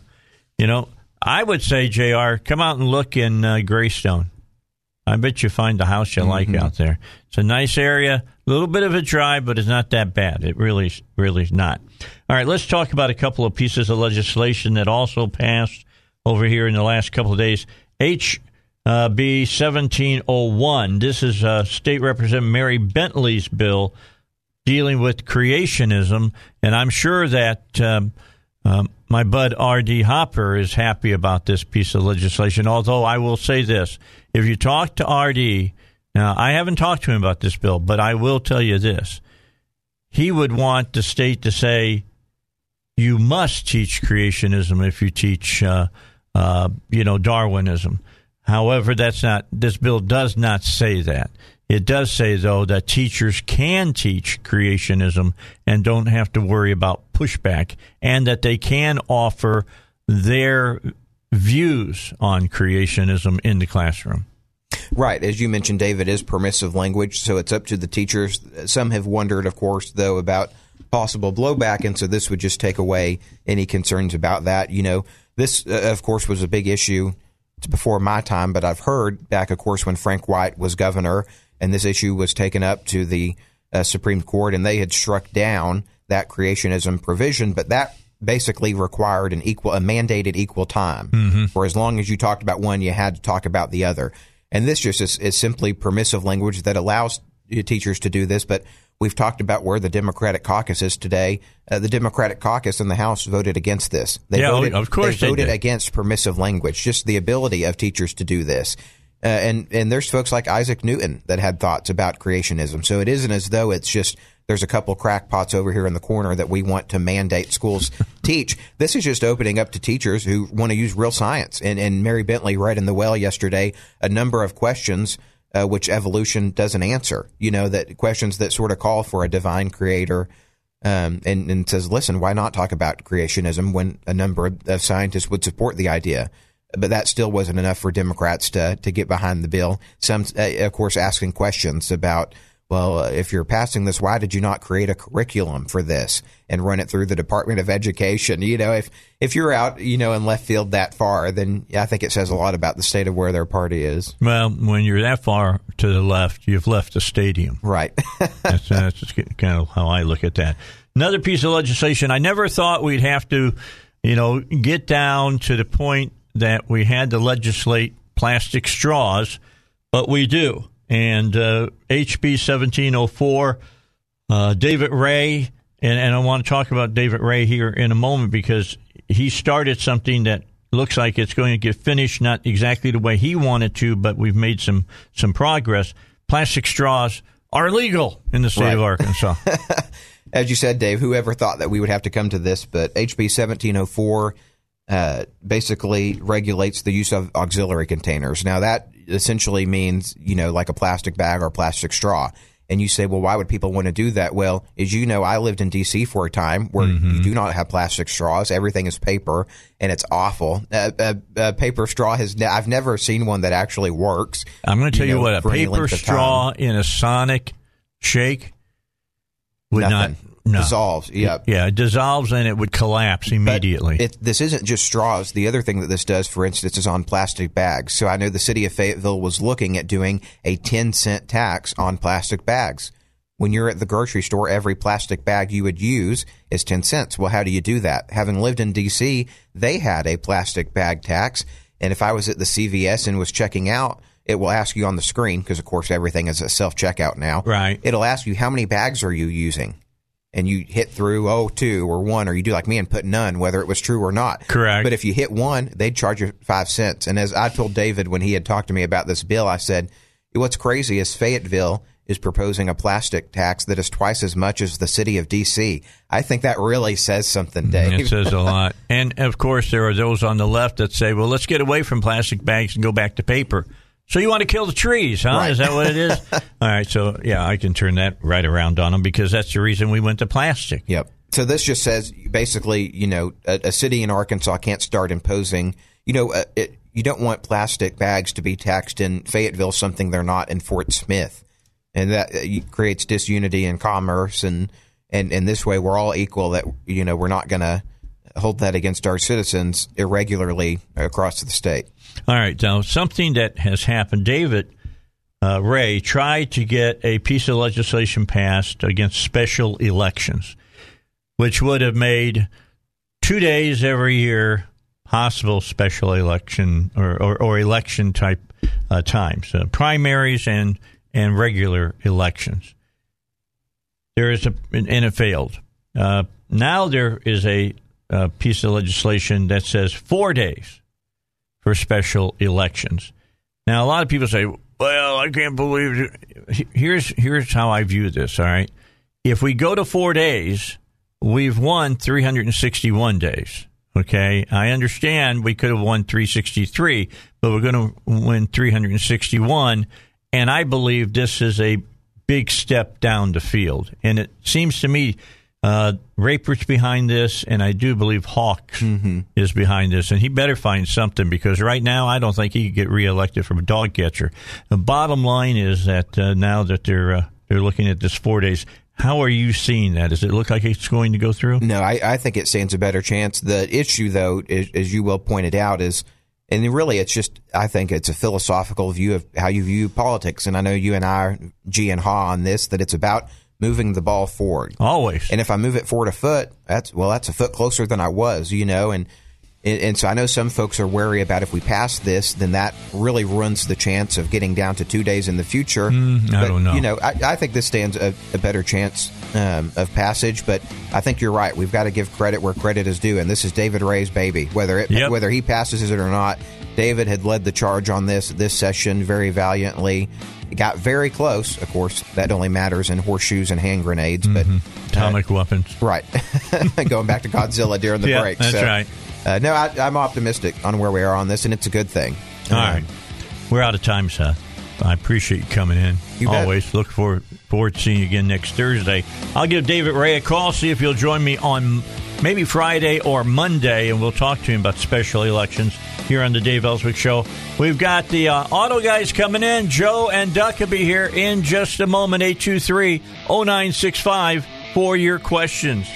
You know, I would say, J.R. Come out and look in uh, Greystone. I bet you find a house you like Mm-hmm. out there. It's a nice area, a little bit of a drive, but it's not that bad. It really, really is not. All right, let's talk about a couple of pieces of legislation that also passed over here in the last couple of days. HB 1701. This is uh, State Representative Mary Bentley's bill dealing with creationism, and I'm sure that um, um, my bud R.D. Hopper is happy about this piece of legislation. Although I will say this: if you talk to R.D., now I haven't talked to him about this bill, but I will tell you this: he would want the state to say you must teach creationism if you teach, uh, uh, you know, Darwinism. However, that's not. This bill does not say that. It does say, though, that teachers can teach creationism and don't have to worry about pushback, and that they can offer their views on creationism in the classroom. Right. As you mentioned, David, is permissive language, so it's up to the teachers. Some have wondered, of course, though, about possible blowback, and so this would just take away any concerns about that. You know, this, uh, of course, was a big issue it's before my time, but I've heard back, of course, when Frank White was governor, and this issue was taken up to the uh, Supreme Court, and they had struck down that creationism provision, but that basically required an equal, a mandated equal time. For as long as you talked about one, you had to talk about the other. And this just is, is simply permissive language that allows teachers to do this. But we've talked about where the Democratic caucus is today. Uh, the Democratic caucus in the House voted against this. They Yeah, voted, of course they voted did. against permissive language, just the ability of teachers to do this. Uh, and and there's folks like Isaac Newton that had thoughts about creationism. So it isn't as though it's just there's a couple crackpots over here in the corner that we want to mandate schools teach. This is just opening up to teachers who want to use real science. And and Mary Bentley read in the well yesterday a number of questions uh, which evolution doesn't answer. You know that questions that sort of call for a divine creator. Um, and, and says, listen, why not talk about creationism when a number of, scientists would support the idea? But that still wasn't enough for Democrats to, to get behind the bill. Some, uh, of course, asking questions about, well, uh, if you're passing this, why did you not create a curriculum for this and run it through the Department of Education? You know, if, if you're out, you know, in left field that far, then I think it says a lot about the state of where their party is. Well, when you're that far to the left, you've left the stadium. Right. That's, that's just kind of how I look at that. Another piece of legislation. I never thought we'd have to, you know, get down to the point that we had to legislate plastic straws, but we do. And uh, HB 1704, uh, David Ray, and, and I want to talk about David Ray here in a moment because he started something that looks like it's going to get finished, not exactly the way he wanted to, but we've made some some progress. Plastic straws are legal in the state of Arkansas. as you said, Dave, whoever thought that we would have to come to this, but HB 1704 uh, basically regulates the use of auxiliary containers. Now, that essentially means, you know, like a plastic bag or a plastic straw. And you say, well, why would people want to do that? Well, as you know, I lived in D.C. for a time where you do not have plastic straws. Everything is paper, and it's awful. Uh, uh, uh, paper straw has. Ne- I've never seen one that actually works. I'm going to tell you, know, what a paper straw in a Sonic shake would Nothing. No. dissolves. Yep. Yeah, it dissolves and it would collapse immediately. It, this isn't just straws. The other thing that this does, for instance, is on plastic bags. So I know the city of Fayetteville was looking at doing a 10 cent tax on plastic bags. When you're at the grocery store, every plastic bag you would use is 10 cents. Well, how do you do that? Having lived in DC, they had a plastic bag tax. And if I was at the CVS and was checking out, it will ask you on the screen, because of course everything is a self checkout now. Right. It'll ask you how many bags are you using? And you hit through oh two or one or you do like me and put none whether it was true or not Correct. but if you hit one they'd charge you five cents and as i told david when he had talked to me about this bill i said what's crazy is fayetteville is proposing a plastic tax that is twice as much as the city of dc i think that really says something mm, dave It says a lot. And of course, there are those on the left that say, well, let's get away from plastic bags and go back to paper. So you want to kill the trees, huh? Right. Is that what it is? All right. So yeah, I can turn that right around on them because that's the reason we went to plastic. Yep. So this just says basically, you know, a, a city in Arkansas can't start imposing, you know, uh, it, you don't want plastic bags to be taxed in Fayetteville, something they're not in Fort Smith, and that uh, creates disunity in commerce, and and and this way we're all equal. That you know we're not going to hold that against our citizens irregularly across the state. All right. Now, something that has happened, David uh, Ray tried to get a piece of legislation passed against special elections, which would have made two days every year possible special election or, or, or election type uh, times, uh, primaries and, and regular elections. There is a, and it failed. Uh, now there is a, a piece of legislation that says four days for special elections. Now, a lot of people say, "Well, I can't believe." It. Here's here's how I view this. All right, if we go to four days, we've won 361 days. Okay, I understand we could have won 363, but we're going to win 361, and I believe this is a big step down the field. And it seems to me uh, Rapert's behind this, and I do believe Hawks is behind this, and he better find something because right now I don't think he could get reelected from a dog catcher. The bottom line is that uh, now that they're uh, they're looking at this four days, how are you seeing that? Does it look like it's going to go through? No, I, I think it stands a better chance. The issue, though, is, as you well pointed out, is and really it's just I think it's a philosophical view of how you view politics. And I know you and I are G and Ha on this that it's about moving the ball forward. Always. And if I move it forward a foot, that's well, that's a foot closer than I was, you know. And and, so I know some folks are wary about if we pass this, then that really ruins the chance of getting down to two days in the future. Mm, I but, don't know. You know, I, I think this stands a, a better chance um, of passage. But I think you're right. We've got to give credit where credit is due, and this is David Ray's baby. Whether it Yep. whether he passes it or not, David had led the charge on this this session very valiantly. It got very close. Of course, that only matters in horseshoes and hand grenades, but mm-hmm. Atomic uh, weapons. Right. Going back to Godzilla during the Yeah, break. that's So, right. Uh, no, I, I'm optimistic on where we are on this, and it's a good thing. All uh, right. We're out of time, Seth. I appreciate you coming in. You bet. Always look forward, forward to seeing you again next Thursday. I'll give David Ray a call, see if he'll join me on maybe Friday or Monday, and we'll talk to him about special elections here on the Dave Elswick Show. We've got the uh, auto guys coming in. Joe and Duck will be here in just a moment. 823 0965 for your questions.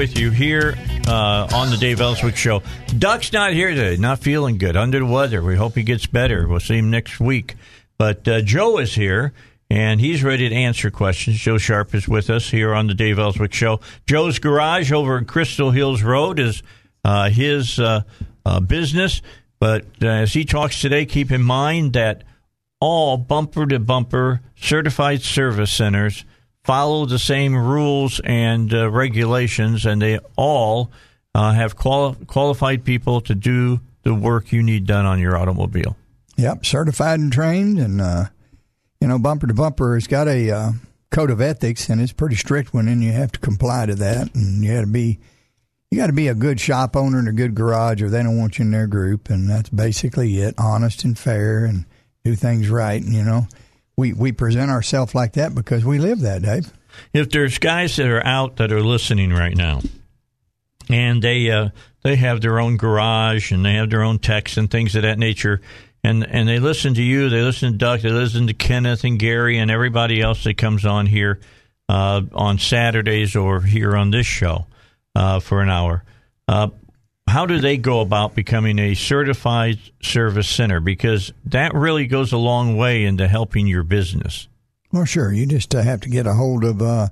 With you here uh, on the Dave Elswick Show. Duck's not here today, not feeling good, under the weather. We hope he gets better. We'll see him next week. But uh, Joe is here, and he's ready to answer questions. Joe Sharp is with us here on the Dave Elswick Show. Joe's Garage over in Crystal Hills Road is uh, his uh, uh, business. But uh, as he talks today, keep in mind that all bumper to bumper certified service centers follow the same rules and uh, regulations, and they all uh, have quali- qualified people to do the work you need done on your automobile. Yep, certified and trained, and uh, you know, bumper to bumper has got a uh, code of ethics, and it's pretty strict one, and you have to comply to that, and you got to be. You got to be a good shop owner and a good garage, or they don't want you in their group, and that's basically it. Honest and fair, and do things right. And you know, we we present ourselves like that because we live that, Dave. If there's guys that are out that are listening right now, and they uh, they have their own garage and they have their own techs and things of that nature, and and they listen to you, they listen to Duck, they listen to Kenneth and Gary and everybody else that comes on here uh, on Saturdays or here on this show. uh, for an hour. How do they go about becoming a certified service center? Because that really goes a long way into helping your business. Well, sure. You just uh, have to get a hold of. Uh,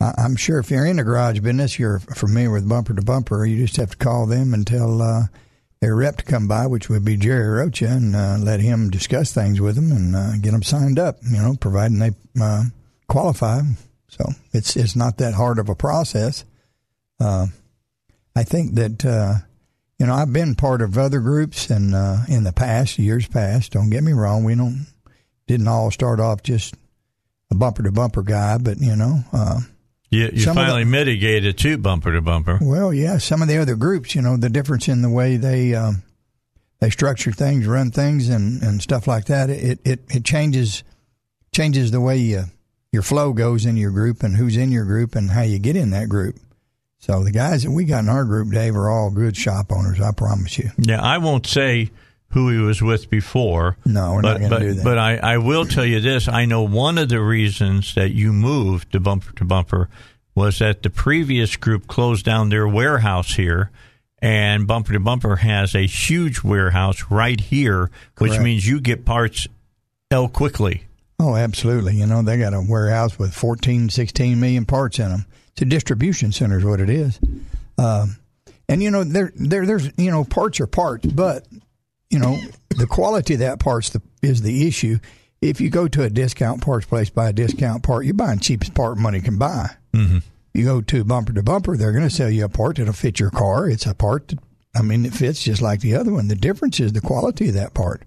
I'm sure if you're in the garage business, you're familiar with bumper to bumper. You just have to call them and tell uh, their rep to come by, which would be Jerry Rocha, and uh, let him discuss things with them and uh, get them signed up. You know, providing they uh, qualify. So it's it's not that hard of a process. Uh, I think that uh, you know I've been part of other groups and uh, in the past years past. Don't get me wrong, we don't didn't all start off just a bumper to bumper guy, but you know, uh, You, you finally the- mitigated to bumper to bumper. well, yeah, some of the other groups, you know, the difference in the way they um, they structure things, run things, and, and stuff like that. It, it it changes changes the way you, your flow goes in your group and who's in your group and how you get in that group. So the guys that we got in our group, Dave, are all good shop owners. I promise you. Yeah, I won't say who he was with before. No, we're but, not going to do that. But I, I will tell you this: I know one of the reasons that you moved to bumper to bumper was that the previous group closed down their warehouse here, and bumper to bumper has a huge warehouse right here, which Correct. means you get parts L quickly. Oh, absolutely. You know, they got a warehouse with 14, 16 million parts in them. It's a distribution center is what it is. Um, and, you know, there, there, there's, you know, parts are parts, but, you know, the quality of that part's the, is the issue. If you go to a discount parts place, buy a discount part, you're buying cheapest part money can buy. Mm-hmm. You go to bumper to bumper, they're going to sell you a part that'll fit your car. It's a part that, I mean, it fits just like the other one. The difference is the quality of that part.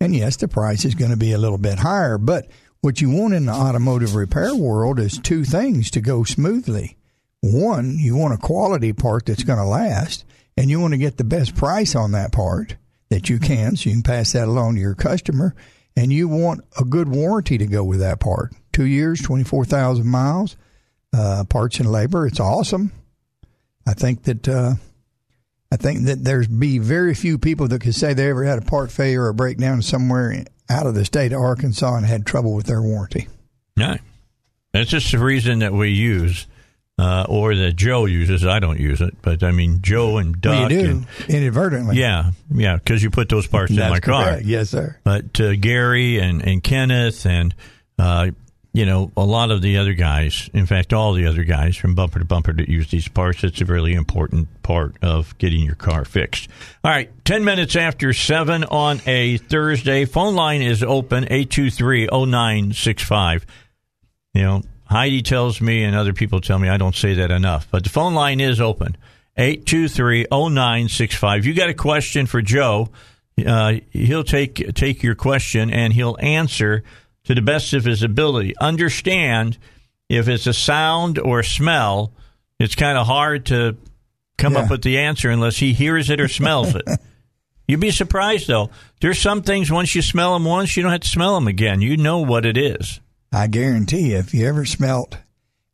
And yes, the price is going to be a little bit higher, but what you want in the automotive repair world is two things to go smoothly. One, you want a quality part that's going to last, and you want to get the best price on that part that you can, so you can pass that along to your customer. And you want a good warranty to go with that part. Two years, 24,000 miles, uh, parts and labor. It's awesome. I think that uh, I think that there's be very few people that could say they ever had a part failure or breakdown somewhere out of the state of Arkansas and had trouble with their warranty. No, that's just the reason that we use, uh, or that Joe uses. I don't use it, but I mean Joe and Duck. well, you do and- inadvertently. yeah, yeah, because you put those parts in That's my car. correct. Yes, sir. but uh, Gary and, and Kenneth and uh, you know a lot of the other guys, in fact, all the other guys from Bumper to Bumper that use these parts. It's a really important part of getting your car fixed. All right, ten minutes after seven on a Thursday, phone line is open eight two three zero nine six five. You know, Heidi tells me, and other people tell me I don't say that enough, but the phone line is open. 823-0965. You got a question for Joe, uh, he'll take take your question and he'll answer to the best of his ability. Understand if it's a sound or smell, it's kind of hard to come Yeah. up with the answer unless he hears it or smells it. You'd be surprised though. There's some things once you smell them once, you don't have to smell them again. You know what it is. I guarantee you, if you ever smelt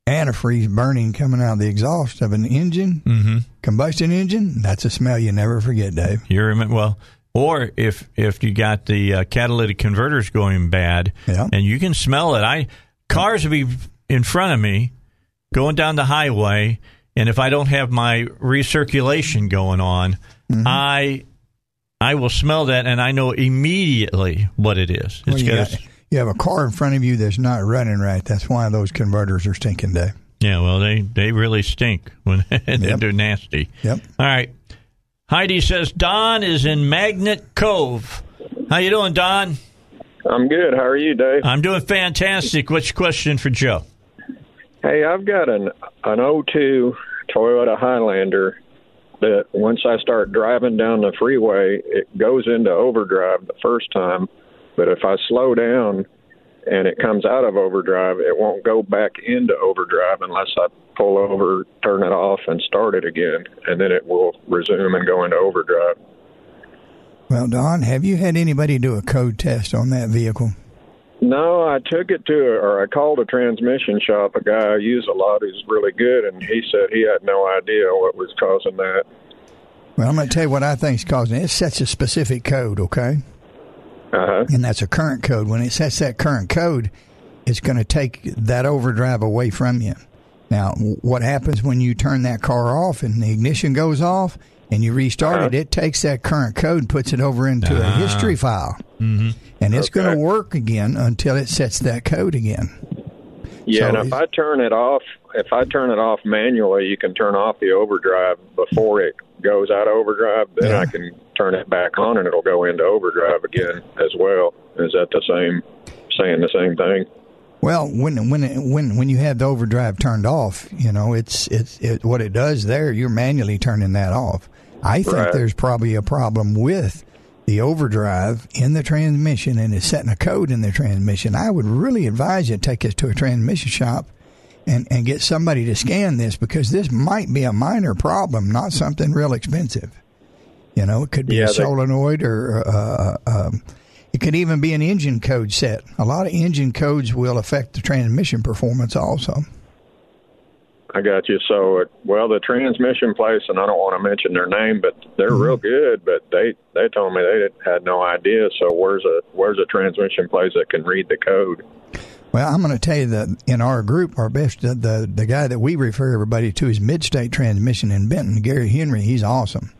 antifreeze burning coming out of the exhaust of an engine, Mm-hmm. combustion engine, that's a smell you never forget, Dave. You remember well, or if if you got the uh, catalytic converters going bad, Yeah. and you can smell it. I cars will be in front of me going down the highway, and if I don't have my recirculation going on, Mm-hmm. I I will smell that, and I know immediately what it is. Well, It's you, got got- you have a car in front of you that's not running right. That's why those converters are stinking, Dave. yeah. Well, they they really stink when Yep. they're nasty. Yep. All right. Heidi says Don is in Magnet Cove. How you doing, Don? I'm good. How are you, Dave? I'm doing fantastic. What's your question for Joe? Hey, I've got an an 02 Toyota Highlander that once I start driving down the freeway, it goes into overdrive the first time, but if I slow down and it comes out of overdrive, it won't go back into overdrive unless I pull over, turn it off, and start it again, and then it will resume and go into overdrive. Well, Don, have you had anybody do a code test on that vehicle? No, I took it to, or I called a transmission shop. A guy I use a lot who's really good, and he said he had no idea what was causing that. Well, I'm going to tell you what I think is causing it. It sets a specific code, okay? Uh huh. And that's a current code. When it sets that current code, it's going to take that overdrive away from you. Now, what happens when you turn that car off and the ignition goes off and you restart Uh-huh. it? It takes that current code and puts it over into a history file. Mm-hmm. And it's going to work again until it sets that code again. Yeah, So and if I turn it off, if I turn it off manually, you can turn off the overdrive before it goes out of overdrive. Then Yeah. I can turn it back on, and it'll go into overdrive again as well. Is that the same? Saying the same thing? Well, when when when when you have the overdrive turned off, you know it's it's it, what it does there. You're manually turning that off. I think Right. there's probably a problem with the overdrive in the transmission and it's setting a code in the transmission. I would really advise you to take it to a transmission shop and and get somebody to scan this because this might be a minor problem, not something real expensive. You know, it could be Yeah, a solenoid or uh, um, it could even be an engine code set. A lot of engine codes will affect the transmission performance also. I got you. So, uh, well, the transmission place, and I don't want to mention their name, but they're Mm-hmm. real good. But they they told me they had no idea. So, where's a where's a transmission place that can read the code? Well, I'm going to tell you that in our group, our best, the, the, the guy that we refer everybody to is Midstate Transmission in Benton, Gary Henry. He's awesome.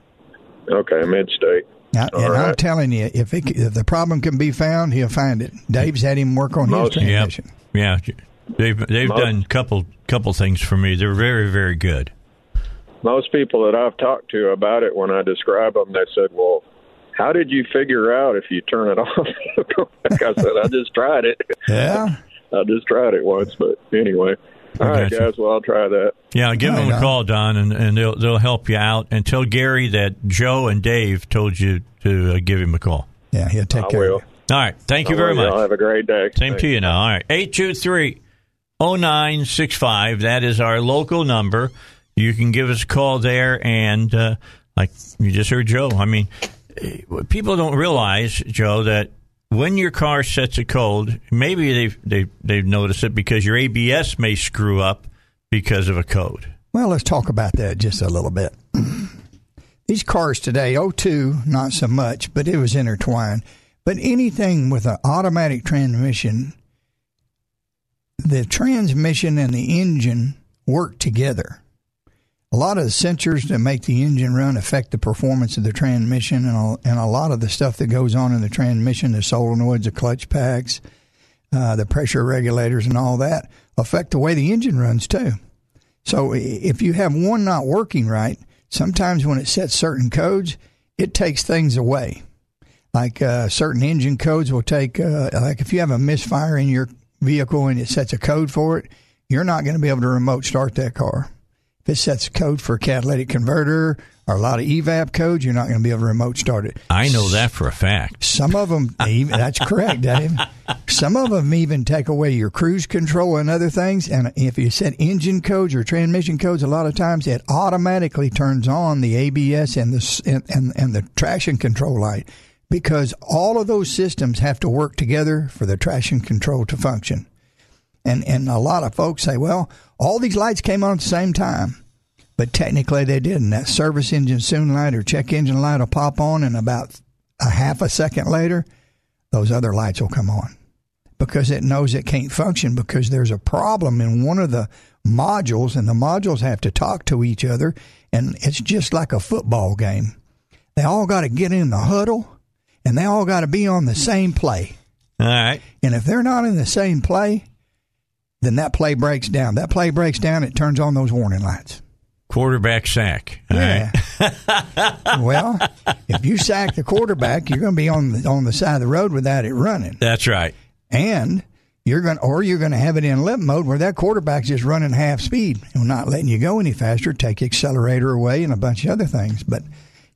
Okay, mid state. Now, All and I'm telling you, if, it, if the problem can be found, he'll find it. Dave's had him work on his Most- Yep. transmission. Yeah. They've they've Most- done couple couple things for me. They're very very good. most people that I've talked to about it, when I describe them, they said, "Well, how did you figure out if you turn it off?" like I said, "I just tried it. Yeah. I just tried it once." But anyway, all right, gotcha. guys. Well, I'll try that. Yeah, give Right them a call, Don, and, and they'll they'll help you out. And tell Gary that Joe and Dave told you to uh, give him a call. Yeah, he'll take I care will. of you. All right. Thank you very will. much. Y'all have a great day. Same Thanks. to you now. All right. 823 0965. That is our local number. You can give us a call there. And uh, like you just heard Joe, I mean, eh, people don't realize, Joe, that when your car sets a code, maybe they've, they've, they've noticed it because your ABS may screw up because of a code. Well, let's talk about that just a little bit. These cars today, 02, not so much, but it was intertwined. But anything with an automatic transmission, the transmission and the engine work together. A lot of the sensors that make the engine run affect the performance of the transmission, and a, and a lot of the stuff that goes on in the transmission, the solenoids, the clutch packs, uh, the pressure regulators, and all that affect the way the engine runs too. So if you have one not working right, sometimes when it sets certain codes, it takes things away. Like uh, certain engine codes will take, uh, like if you have a misfire in your vehicle and it sets a code for it, you're not going to be able to remote start that car. If it sets code for a catalytic converter or a lot of evap codes, you're not going to be able to remote start it. I know that for a fact. Some of them, even, that's correct, Dave. Some of them even take away your cruise control and other things. And if you set engine codes or transmission codes, a lot of times it automatically turns on the ABS and the and, and, and the traction control light because all of those systems have to work together for the traction control to function. And and a lot of folks say, well, all these lights came on at the same time. But technically they didn't. That service engine soon light or check engine light will pop on and about a half a second later, those other lights will come on because it knows it can't function because there's a problem in one of the modules and the modules have to talk to each other and it's just like a football game. They all got to get in the huddle and they all got to be on the same play. All right. And if they're not in the same play, then that play breaks down. That play breaks down, it turns on those warning lights. Quarterback sack. All right. well, if you sack the quarterback, you're going to be on the, on the side of the road without it running. That's right. and you're going or you're going to have it in limp mode where that quarterback's just running half speed and not letting you go any faster, take the accelerator away, and a bunch of other things. But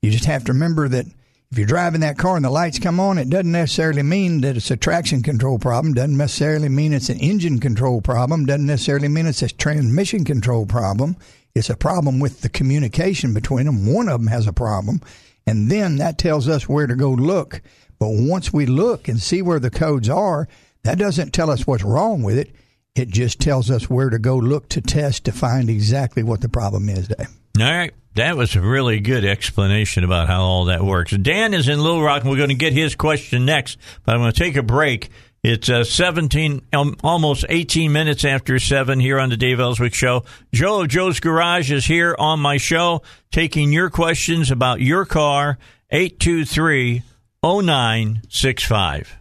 you just have to remember that if you're driving that car and the lights come on, it doesn't necessarily mean that it's a traction control problem. Doesn't necessarily mean it's an engine control problem. Doesn't necessarily mean it's a transmission control problem. It's a problem with the communication between them. One of them has a problem, and then that tells us where to go look. But once we look and see where the codes are, that doesn't tell us what's wrong with it. It just tells us where to go look to test to find exactly what the problem is, Dave. All right. That was a really good explanation about how all that works. Dan is in Little Rock, and we're going to get his question next, but I'm going to take a break. It's uh, 17, um, almost 18 minutes after 7 here on the Dave Elswick Show. Joe of Joe's Garage is here on my show taking your questions about your car, 823 0965.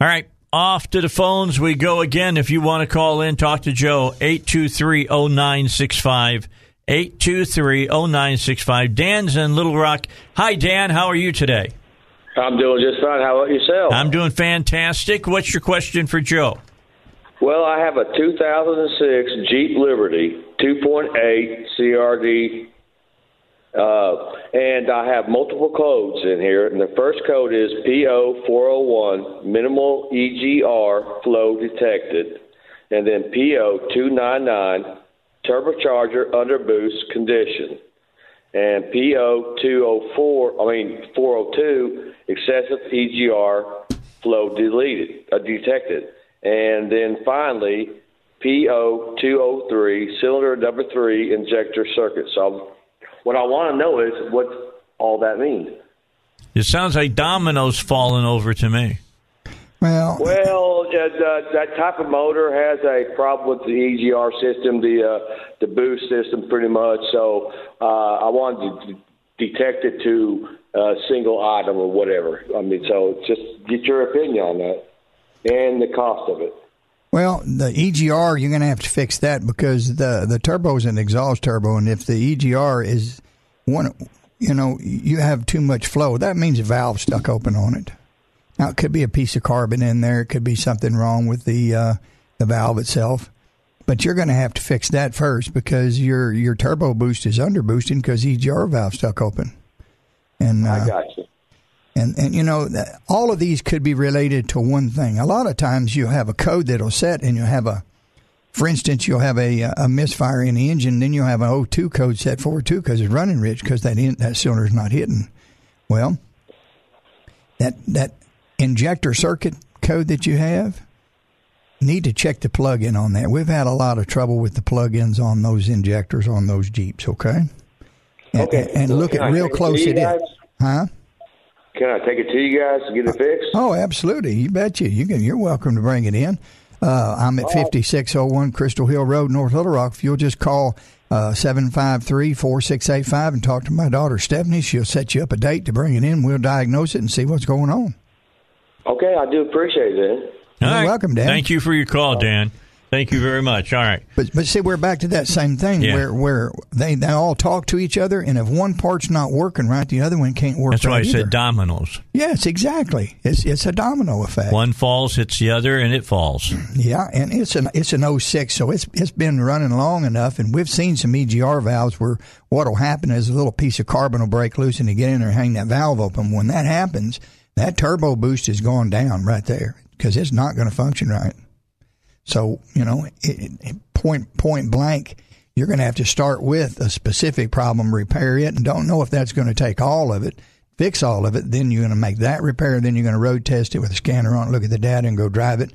All right, off to the phones we go again. If you want to call in, talk to Joe, 823 0965. 823 0965. Dan's in Little Rock. Hi, Dan. How are you today? I'm doing just fine. How about yourself? I'm doing fantastic. What's your question for Joe? Well, I have a 2006 Jeep Liberty 2.8 CRD, uh, and I have multiple codes in here. And the first code is PO401, minimal EGR flow detected, and then PO299, turbocharger under boost condition and PO 204, I mean 402, excessive EGR flow deleted, uh, detected. And then finally, PO 203, cylinder number three injector circuit. So, what I want to know is what all that means. It sounds like dominoes falling over to me. Well, well, uh, that type of motor has a problem with the EGR system, the uh, the boost system, pretty much. So uh, I wanted to detect it to a single item or whatever. I mean, so just get your opinion on that and the cost of it. Well, the EGR you're going to have to fix that because the the turbo is an exhaust turbo, and if the EGR is one, you know, you have too much flow, that means a valve stuck open on it. Now, it could be a piece of carbon in there. It could be something wrong with the uh, the valve itself. But you're going to have to fix that first because your your turbo boost is under boosting because EGR valve stuck open. And uh, I got you. And and you know all of these could be related to one thing. A lot of times you have a code that'll set, and you'll have a, for instance, you'll have a a misfire in the engine, then you'll have an O2 code set for it too because it's running rich because that in, that cylinder's not hitting. Well, that that injector circuit code that you have, need to check the plug-in on that. We've had a lot of trouble with the plug-ins on those injectors on those Jeeps. Okay. And, okay. And, look at real close at it. Huh? Can I take it to you guys to get it fixed? Oh, absolutely. You bet you. You can. You're welcome to bring it in. Uh, I'm at 5601 Crystal Hill Road, North Little Rock. If you'll just call uh, 753 4685 and talk to my daughter Stephanie, she'll set you up a date to bring it in. We'll diagnose it and see what's going on. Okay, I do appreciate it. You're right. welcome, Dan. Thank you for your call, Dan. Thank you very much. All right. But but see, we're back to that same thing Yeah. where where they, they all talk to each other, and if one part's not working right, the other one can't work That's right why I either. said dominoes. yes, exactly. It's it's a domino effect. One falls, hits the other, and it falls. Yeah, and it's an it's an 06, so it's it's been running long enough, and we've seen some EGR valves where what'll happen is a little piece of carbon will break loose and you get in there and hang that valve open. When that happens, that turbo boost is going down right there because it's not going to function right. So you know, it, it, point point blank, you're going to have to start with a specific problem, repair it, and don't know if that's going to take all of it, fix all of it. Then you're going to make that repair. Then you're going to road test it with a scanner on, it, look at the data, and go drive it.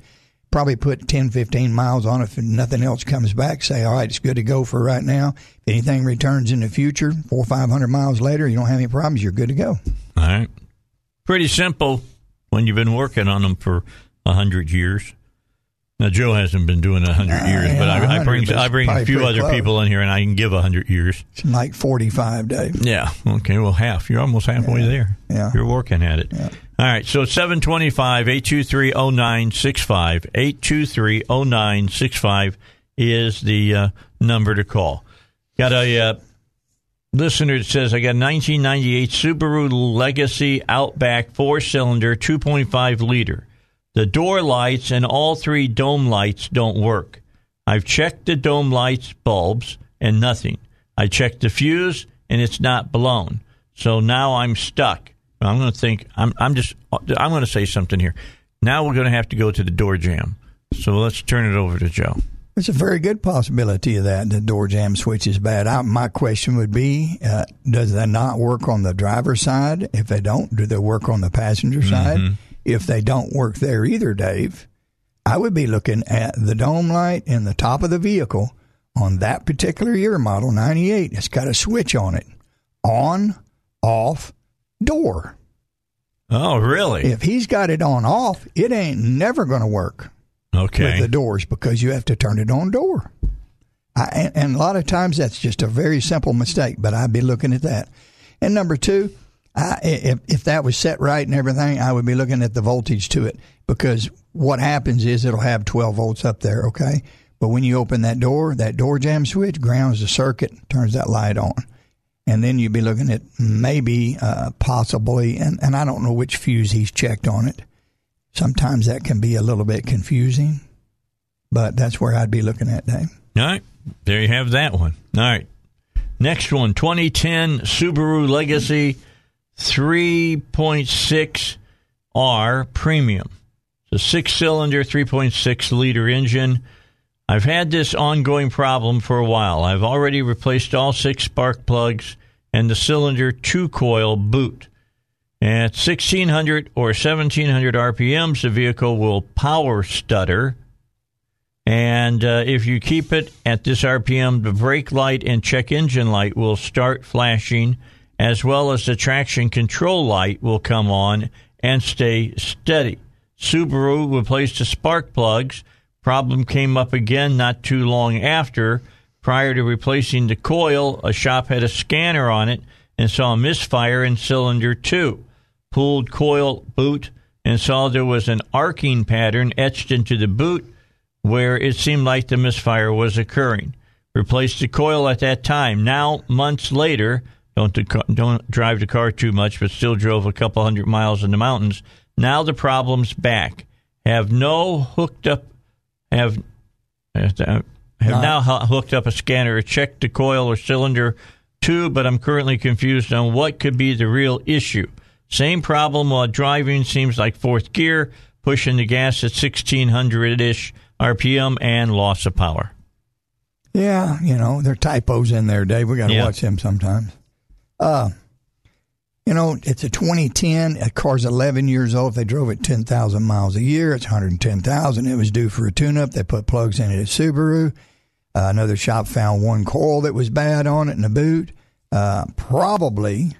Probably put 10, 15 miles on it. If nothing else comes back, say, all right, it's good to go for right now. If anything returns in the future, four 500 miles later, you don't have any problems, you're good to go. All right. Pretty simple when you've been working on them for a hundred years. Now Joe hasn't been doing a hundred years, but I, I bring I bring a few other close. people in here, and I can give a hundred years. It's like 45, Dave. Yeah. Okay. Well, half. You're almost halfway there. Yeah. You're working at it. All right. So 725 823 0965. 823 0965 is the uh, number to call. Got a uh, listener says, I got a 1998 Subaru Legacy Outback four cylinder, 2.5 liter. The door lights and all three dome lights don't work. I've checked the dome lights bulbs and nothing. I checked the fuse and it's not blown. So now I'm stuck. I'm going to think I'm I'm just I'm going to say something here. Now we're going to have to go to the door jamb. So let's turn it over to Joe. There's a very good possibility of that. The door jamb switch is bad. I, my question would be: uh, Does that not work on the driver's side? If they don't, do they work on the passenger side? If they don't work there either, Dave, I would be looking at the dome light in the top of the vehicle on that particular year model, '98. It's got a switch on it: on, off, door. Oh, really? If he's got it on off, it ain't never going to work Okay. with the doors because you have to turn it on door. I, and, and a lot of times that's just a very simple mistake, but I'd be looking at that. And number two, I, if, if that was set right and everything, I would be looking at the voltage to it because what happens is it'll have 12 volts up there, okay? But when you open that door, that door jamb switch grounds the circuit, turns that light on. And then you'd be looking at maybe, uh, possibly, and, and I don't know which fuse he's checked on it. Sometimes that can be a little bit confusing, but that's where I'd be looking at, Dave. All right. There you have that one. All right. Next one 2010 Subaru Legacy 3.6R Premium. It's a six cylinder, 3.6 liter engine. I've had this ongoing problem for a while. I've already replaced all six spark plugs and the cylinder two coil boot. At 1600 or 1700 RPMs, the vehicle will power stutter. And uh, if you keep it at this RPM, the brake light and check engine light will start flashing, as well as the traction control light will come on and stay steady. Subaru replaced the spark plugs. Problem came up again not too long after. Prior to replacing the coil, a shop had a scanner on it and saw a misfire in cylinder 2. Pulled coil boot and saw there was an arcing pattern etched into the boot where it seemed like the misfire was occurring. Replaced the coil at that time. Now, months later, don't don't drive the car too much, but still drove a couple hundred miles in the mountains. Now the problem's back. Have no hooked up. Have have now hooked up a scanner. Checked the coil or cylinder too, but I'm currently confused on what could be the real issue. Same problem while driving. Seems like fourth gear, pushing the gas at 1600 ish RPM and loss of power. Yeah, you know, there are typos in there, Dave. We got to Yeah. watch them sometimes. Uh, you know, it's a 2010. A car's 11 years old. If they drove it 10,000 miles a year, it's 110,000. It was due for a tune-up. They put plugs in it at Subaru. Uh, another shop found one coil that was bad on it in the boot. Uh, probably,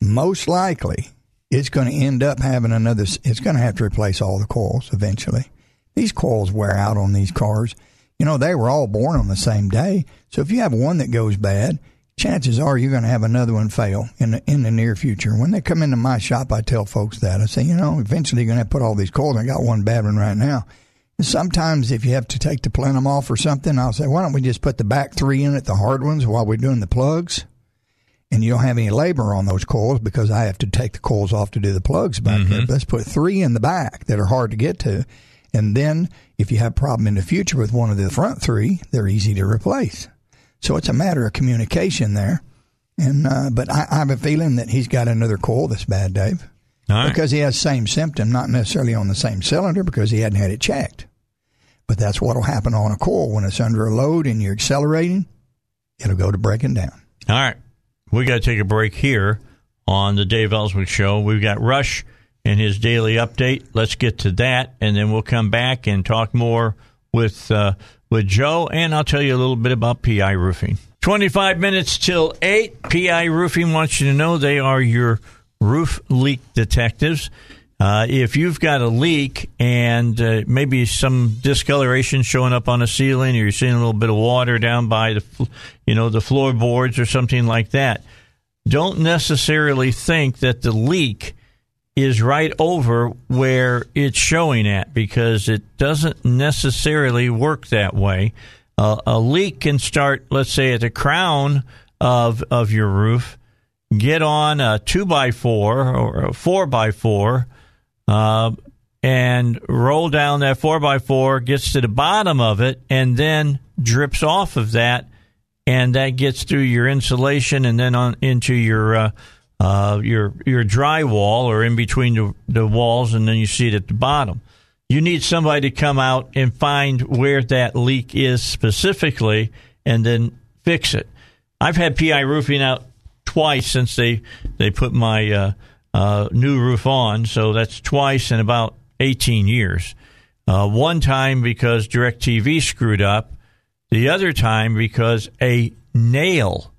most likely, it's going to end up having another. It's going to have to replace all the coils eventually. These coils wear out on these cars. You know, they were all born on the same day. So if you have one that goes bad, chances are you're going to have another one fail in the, in the near future. When they come into my shop, I tell folks that. I say, you know, eventually you're going to have to put all these coils. I got one bad one right now. And sometimes if you have to take the plenum off or something, I'll say, why don't we just put the back three in it, the hard ones, while we're doing the plugs? And you don't have any labor on those coils because I have to take the coils off to do the plugs back there. Let's put three in the back that are hard to get to. And then if you have a problem in the future with one of the front three, they're easy to replace. So it's a matter of communication there. And uh, but I, I have a feeling that he's got another coil that's bad, Dave, All right. because he has same symptom, not necessarily on the same cylinder because he hadn't had it checked. But that's what'll happen on a coil when it's under a load and you're accelerating. It'll go to breaking down. All right. We got to take a break here on the Dave Elswick Show. We've got Rush and his daily update. Let's get to that, and then we'll come back and talk more with uh, with Joe, and I'll tell you a little bit about PI Roofing. 25 minutes till 8. PI Roofing wants you to know they are your roof leak detectives. Uh, if you've got a leak and uh, maybe some discoloration showing up on the ceiling, or you're seeing a little bit of water down by the, you know, the floorboards or something like that, don't necessarily think that the leak is right over where it's showing at because it doesn't necessarily work that way. Uh, a leak can start, let's say, at the crown of of your roof, get on a two by four or a four by four, uh, and roll down that four by four, gets to the bottom of it, and then drips off of that, and that gets through your insulation and then on into your uh, uh, your your drywall or in between the, the walls, and then you see it at the bottom. You need somebody to come out and find where that leak is specifically, and then fix it. I've had PI roofing out twice since they they put my uh, uh, new roof on, so that's twice in about 18 years. Uh, one time because DirecTV screwed up, the other time because a nail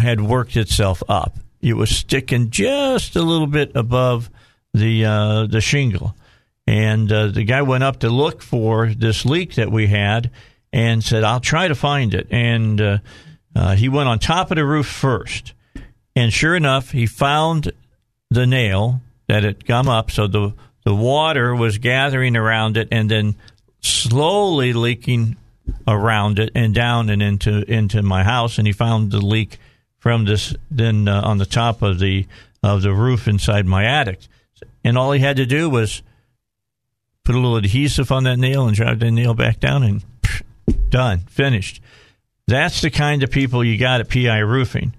had worked itself up. it was sticking just a little bit above the uh, the shingle. And uh, the guy went up to look for this leak that we had and said, I'll try to find it. And uh, uh, he went on top of the roof first. And sure enough, he found the nail that had come up. So the, the water was gathering around it and then slowly leaking around it and down and into into my house. And he found the leak from this then uh, on the top of the of the roof inside my attic. And all he had to do was put a little adhesive on that nail and drive the nail back down and done, finished. That's the kind of people you got at PI Roofing.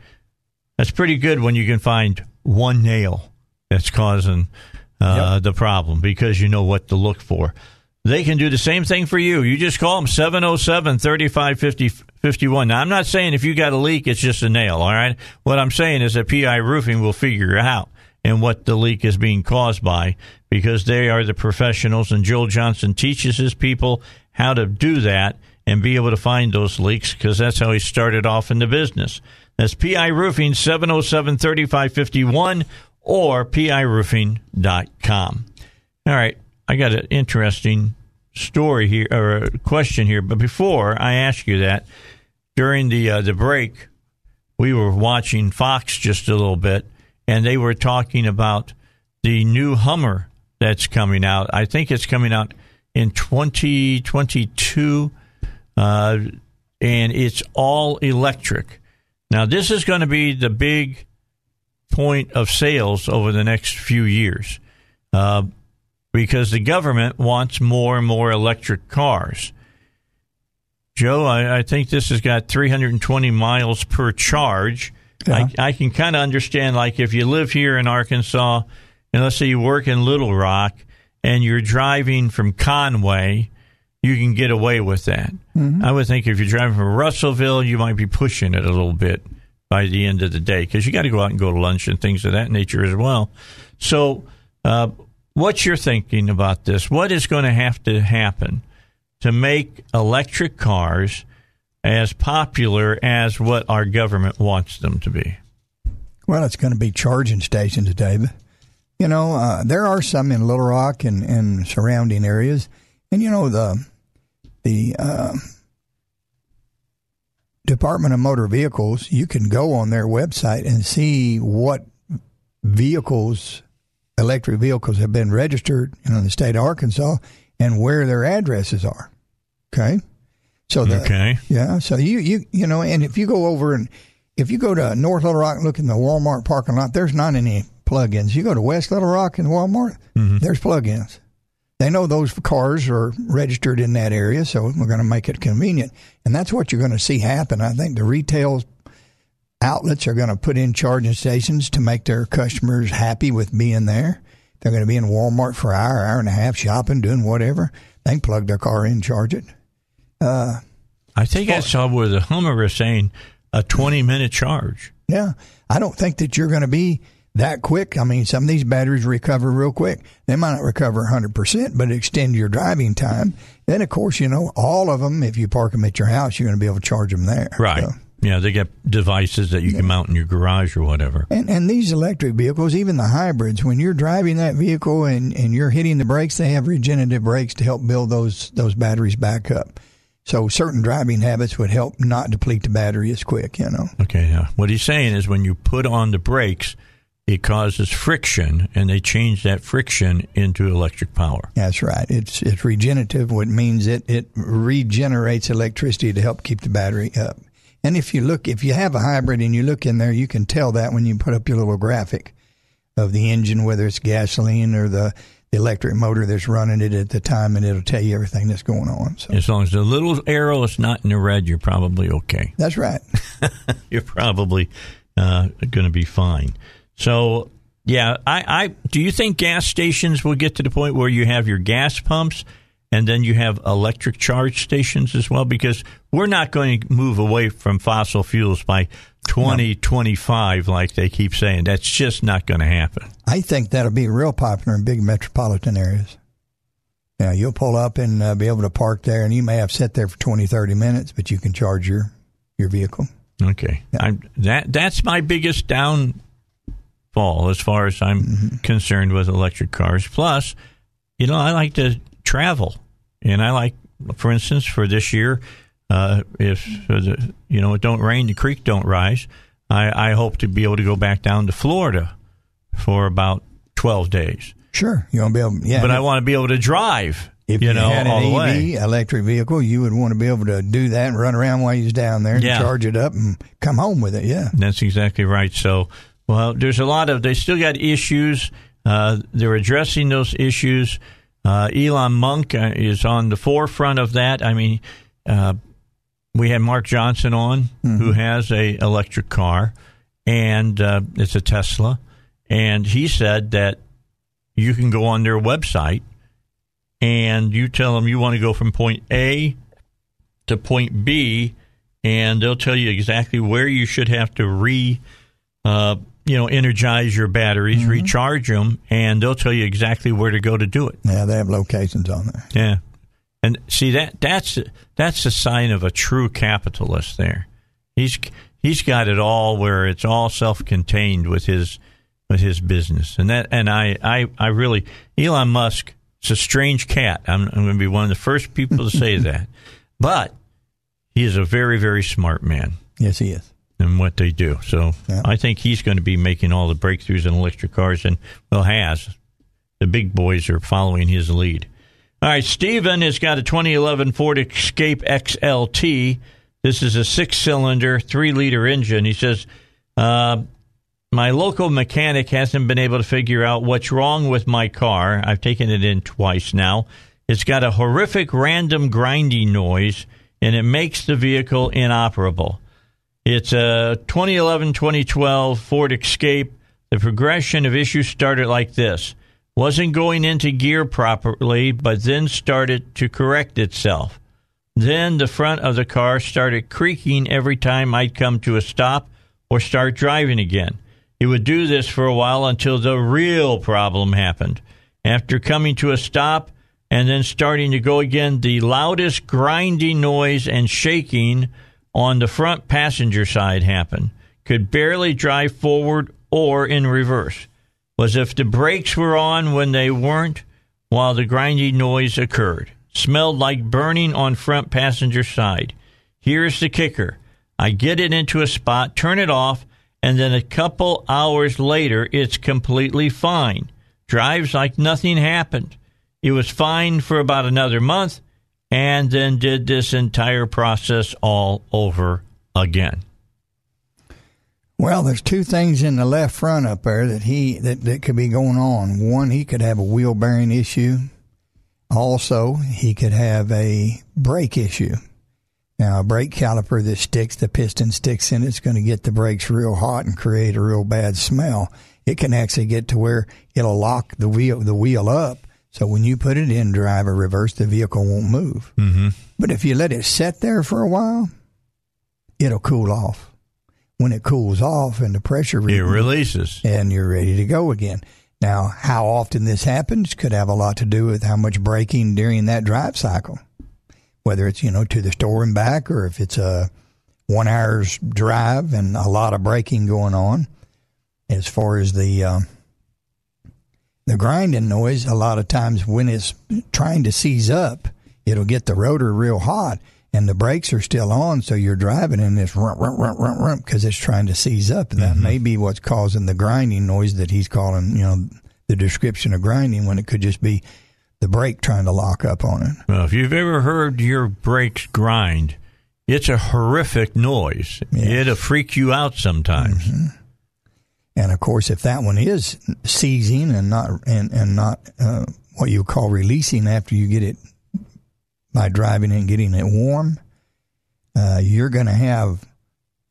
That's pretty good when you can find one nail that's causing uh, yep. the problem because you know what to look for. They can do the same thing for you. You just call them 707 3551. Now, I'm not saying if you got a leak, it's just a nail, all right? What I'm saying is that PI Roofing will figure out and what the leak is being caused by because they are the professionals. And Joel Johnson teaches his people how to do that and be able to find those leaks because that's how he started off in the business. That's PI Roofing 707 3551 or piroofing.com. All right, I got an interesting story here or a question here, but before I ask you that, during the uh, the break, we were watching Fox just a little bit, and they were talking about the new Hummer that's coming out. I think it's coming out in 2022, uh, and it's all electric. Now, this is going to be the big point of sales over the next few years uh, because the government wants more and more electric cars. Joe, I, I think this has got 320 miles per charge. Yeah. I, I can kind of understand, like, if you live here in Arkansas, and let's say you work in Little Rock and you're driving from Conway, you can get away with that. Mm-hmm. I would think if you're driving from Russellville, you might be pushing it a little bit by the end of the day because you got to go out and go to lunch and things of that nature as well. So, uh, what's your thinking about this? What is going to have to happen to make electric cars as popular as what our government wants them to be? Well, it's going to be charging stations, David. You know, uh, there are some in Little Rock and, and surrounding areas, and you know the the uh, Department of Motor Vehicles. You can go on their website and see what vehicles, electric vehicles, have been registered in the state of Arkansas and where their addresses are. Okay. So the, okay, yeah. So you you you know, and if you go over and if you go to North Little Rock, and look in the Walmart parking lot. There's not any plugins. You go to West Little Rock and Walmart. Mm-hmm. There's plugins. They know those cars are registered in that area, so we're going to make it convenient, and that's what you're going to see happen. I think the retail outlets are going to put in charging stations to make their customers happy with being there. They're going to be in Walmart for an hour, hour and a half shopping, doing whatever. They can plug their car in, charge it. Uh, I think I saw where the Hummer was saying a 20 minute charge. Yeah. I don't think that you're going to be that quick. I mean, some of these batteries recover real quick. They might not recover 100%, but extend your driving time. Then, of course, you know, all of them, if you park them at your house, you're going to be able to charge them there. Right. So, yeah, they get devices that you can mount in your garage or whatever. And and these electric vehicles, even the hybrids, when you're driving that vehicle and, and you're hitting the brakes, they have regenerative brakes to help build those those batteries back up. So certain driving habits would help not deplete the battery as quick, you know. Okay, yeah. What he's saying is when you put on the brakes, it causes friction, and they change that friction into electric power. That's right. It's it's regenerative, which means it it regenerates electricity to help keep the battery up. And if you look, if you have a hybrid and you look in there, you can tell that when you put up your little graphic of the engine, whether it's gasoline or the the electric motor that's running it at the time, and it'll tell you everything that's going on. So. As long as the little arrow is not in the red, you're probably okay. That's right. you're probably uh, going to be fine. So, yeah, I, I do you think gas stations will get to the point where you have your gas pumps and then you have electric charge stations as well? Because we're not going to move away from fossil fuels by 2025, no. like they keep saying. That's just not going to happen. I think that'll be real popular in big metropolitan areas. Yeah, you'll pull up and uh, be able to park there, and you may have sat there for 20, 30 minutes, but you can charge your, your vehicle. Okay, yeah. that that's my biggest down fall as far as I'm Mm-hmm. concerned with electric cars. Plus, you know, I like to travel, and I like, for instance, for this year, uh, if uh, you know it don't rain, the creek don't rise. I, I hope to be able to go back down to Florida for about twelve days. Sure, you want to be able. Yeah, but I want to be able to drive. If you, you, know, had an EV, way. electric vehicle, you would want to be able to do that and run around while you're down there and Yeah. charge it up and come home with it. Yeah. That's exactly right. So, well, there's a lot of they still got issues. Uh, they're addressing those issues. Uh, Elon Musk uh, is on the forefront of that. I mean, uh, we had Mark Johnson on, who has a electric car, and uh, it's a Tesla, and he said that you can go on their website and you tell them you want to go from point A to point B, and they'll tell you exactly where you should have to re, uh, you know, energize your batteries, mm-hmm. recharge them, and they'll tell you exactly where to go to do it. Yeah, they have locations on there. Yeah, and see that that's that's a sign of a true capitalist. There, he's he's got it all where it's all self-contained with his with his business, and that and I I, I really Elon Musk is a strange cat. I'm, I'm going to be one of the first people to say that, but he is a very very smart man Yes, he is. In what they do. So Yeah. I think he's going to be making all the breakthroughs in electric cars, and well, has the big boys are following his lead. All right, Steven has got a 2011 Ford Escape XLT. This is a six-cylinder, three-liter engine. He says, uh, "My local mechanic hasn't been able to figure out what's wrong with my car. I've taken it in twice now. It's got a horrific random grinding noise, and it makes the vehicle inoperable." It's uh, a 2011 2012 Ford Escape. The progression of issues started like this wasn't going into gear properly, but then started to correct itself. Then the front of the car started creaking every time I'd come to a stop or start driving again. It would do this for a while until the real problem happened. After coming to a stop and then starting to go again, the loudest grinding noise and shaking on the front passenger side happened. Could barely drive forward or in reverse. Was if the brakes were on when they weren't while the grinding noise occurred. Smelled like burning on front passenger side. Here's the kicker. I get it into a spot, turn it off, and then a couple hours later it's completely fine. Drives like nothing happened. It was fine for about another month and then did this entire process all over again. Well, there's two things in the left front up there that he that, that could be going on. One, he could have a wheel bearing issue. Also, he could have a brake issue. Now, a brake caliper that sticks, the piston sticks in, it's going to get the brakes real hot and create a real bad smell. It can actually get to where it'll lock the wheel the wheel up. So when you put it in drive or reverse, the vehicle won't move. Mm-hmm. But if you let it sit there for a while, it'll cool off. When it cools off and the pressure It re- releases. and you're ready to go again. Now, how often this happens could have a lot to do with how much braking during that drive cycle. Whether it's, you know, to the store and back or if it's a one hour's drive and a lot of braking going on. As far as the uh, the grinding noise, a lot of times when it's trying to seize up, it'll get the rotor real hot and the brakes are still on, so you're driving and it's rump, rump, rump, rump, rump because it's trying to seize up. And that mm-hmm. may be what's causing the grinding noise that he's calling, you know, the description of grinding when it could just be the brake trying to lock up on it. Well, if you've ever heard your brakes grind, it's a horrific noise. Yes. It'll freak you out sometimes. Mm-hmm. And of course, if that one is seizing and not and and not uh, what you call releasing after you get it by driving and getting it warm, uh, you're going to have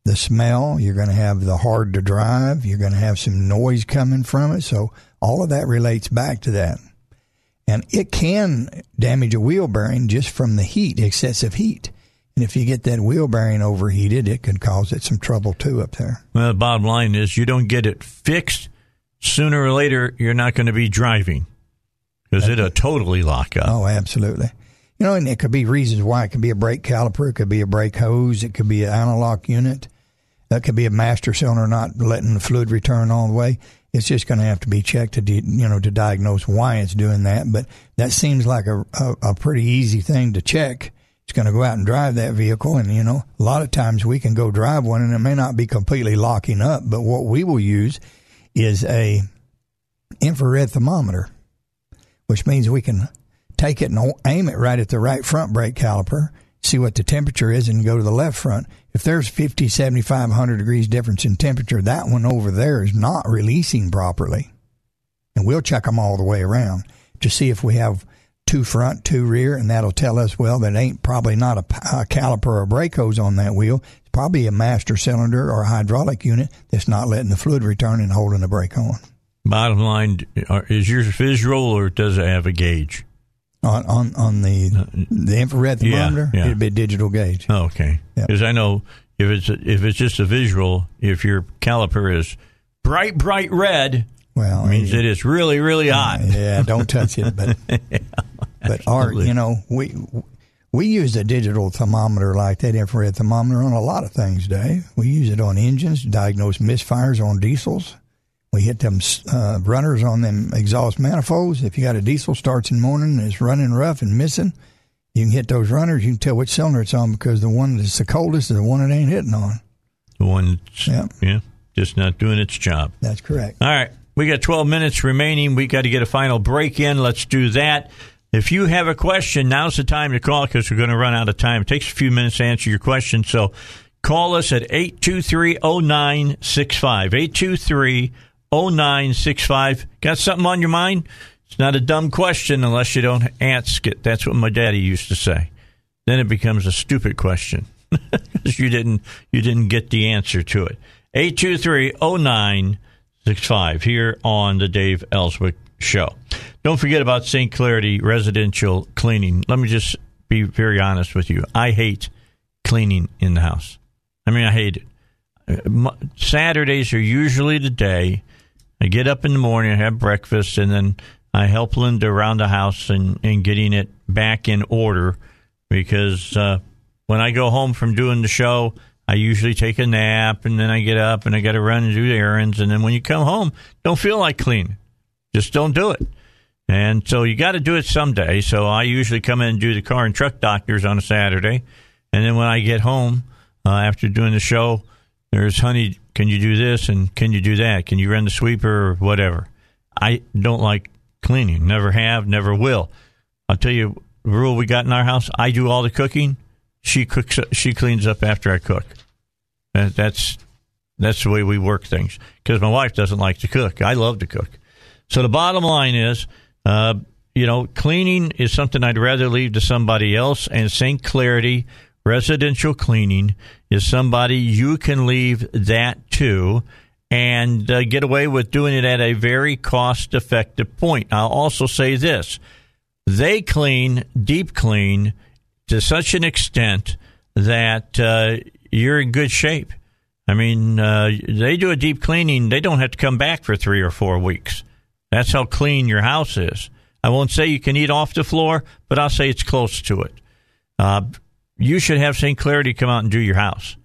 the smell. You're going to have the hard to drive. You're going to have some noise coming from it. So all of that relates back to that. And it can damage a wheel bearing just from the heat, excessive heat. And if you get that wheel bearing overheated, it could cause it some trouble too up there. Well, the bottom line is you don't get it fixed, sooner or later you're not going to be driving because it'll totally lock up. Oh, absolutely. You know, and it could be reasons why. It could be a brake caliper. It could be a brake hose. It could be an analog unit. That could be a master cylinder not letting the fluid return all the way. It's just going to have to be checked to, de- you know, to diagnose why it's doing that. But that seems like a, a, a pretty easy thing to check. Going to go out and drive that vehicle, and you know, a lot of times we can go drive one, and it may not be completely locking up. But what we will use is a infrared thermometer, which means we can take it and aim it right at the right front brake caliper, see what the temperature is, and go to the left front. If there's 50, 75, 100 degrees difference in temperature, that one over there is not releasing properly. And we'll check them all the way around to see if we have two front, two rear, and that'll tell us, well, that ain't probably not a, a caliper or brake hose on that wheel. It's probably a master cylinder or a hydraulic unit that's not letting the fluid return and holding the brake on. Bottom line, is yours visual or does it have a gauge? On on, on the uh, the infrared thermometer, yeah, yeah. it'd be a digital gauge. Oh, okay, because Yep. I know if it's if it's just a visual, if your caliper is bright bright red, Well, it means it is really really hot. Yeah, don't touch it. But but art, you know, we we use a digital thermometer like that infrared thermometer on a lot of things, Dave. We use it on engines to diagnose misfires on diesels. We hit them uh, runners on them exhaust manifolds. If you got a diesel starts in the morning and it's running rough and missing, you can hit those runners. You can tell which cylinder it's on because the one that's the coldest is the one it ain't hitting on. The one, that's, Yeah. yeah, just not doing its job. That's correct. All right. We got 12 minutes remaining. We got to get a final break in. Let's do that. If you have a question, now's the time to call because we're going to run out of time. It takes a few minutes to answer your question. So call us at 823 0965. 823 0965. Got something on your mind? It's not a dumb question unless you don't ask it. That's what my daddy used to say. Then it becomes a stupid question because you didn't you didn't get the answer to it. 823-0965 here on the Dave Elswick show. Don't forget about St. Clarity residential cleaning. Let me just be very honest with you. I hate cleaning in the house. I mean, I hate it. Uh, Saturdays are usually the day I get up in the morning, I have breakfast, and then I help Linda around the house and, and getting it back in order because uh, when I go home from doing the show, I usually take a nap and then I get up and I got to run and do errands. And then when you come home, don't feel like cleaning. Just don't do it. And so you got to do it someday. So I usually come in and do the car and truck doctors on a Saturday. And then when I get home uh, after doing the show, there's, honey, can you do this and can you do that? Can you run the sweeper or whatever? I don't like cleaning. Never have, never will. I'll tell you the rule we got in our house. I do all the cooking. She cooks. She cleans up after I cook. That, that's that's the way we work things. Because my wife doesn't like to cook. I love to cook. So the bottom line is, uh, you know, cleaning is something I'd rather leave to somebody else. And St. Clarity residential cleaning is somebody you can leave that to and uh, get away with doing it at a very cost effective point. I'll also say this they clean, deep clean to such an extent that uh, you're in good shape. I mean, uh, they do a deep cleaning, they don't have to come back for three or four weeks. That's how clean your house is. I won't say you can eat off the floor, but I'll say it's close to it. Uh, you should have St. Clarity come out and do your house.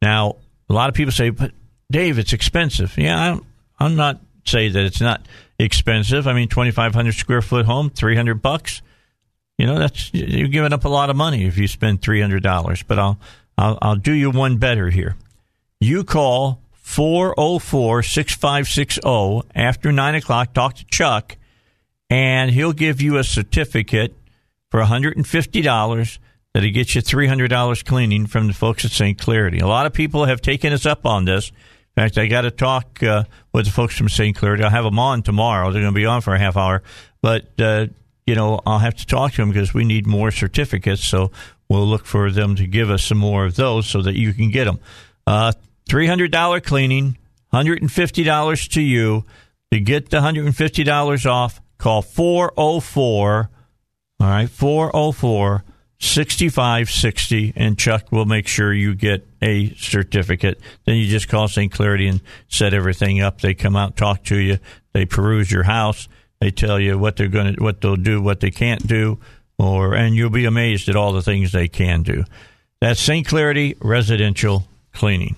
Now, a lot of people say, but Dave, it's expensive. Yeah, I'm, I'm not saying that it's not expensive. I mean, 2,500 square foot home, 300 bucks. You know, that's you're giving up a lot of money if you spend $300. But I'll, I'll, I'll do you one better here. You call 404 6560 after 9 o'clock, talk to Chuck, and he'll give you a certificate for $150 that'll get you $300 cleaning from the folks at St. Clarity. A lot of people have taken us up on this. In fact, I got to talk uh, with the folks from St. Clarity. I'll have them on tomorrow. They're going to be on for a half hour. But, uh, you know, I'll have to talk to them because we need more certificates. So we'll look for them to give us some more of those so that you can get them. Uh, $300 cleaning, $150 to you. To get the $150 off, call 404, all right, 404 6560, and Chuck will make sure you get a certificate. Then you just call St. Clarity and set everything up. They come out, talk to you, they peruse your house, they tell you what they're going to, what they'll do, what they can't do, or and you'll be amazed at all the things they can do. That's St. Clarity Residential Cleaning.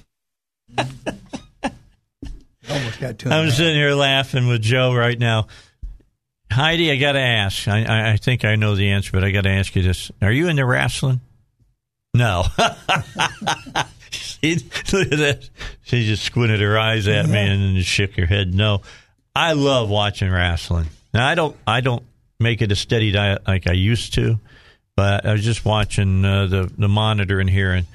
Almost got two. I'm sitting here laughing with Joe right now. Heidi, I got to ask. I, I, I think I know the answer, but I got to ask you this: Are you into wrestling? No. she, look at that. She just squinted her eyes at me and shook her head. No, I love watching wrestling. Now I don't. I don't make it a steady diet like I used to, but I was just watching uh, the the monitor in here, and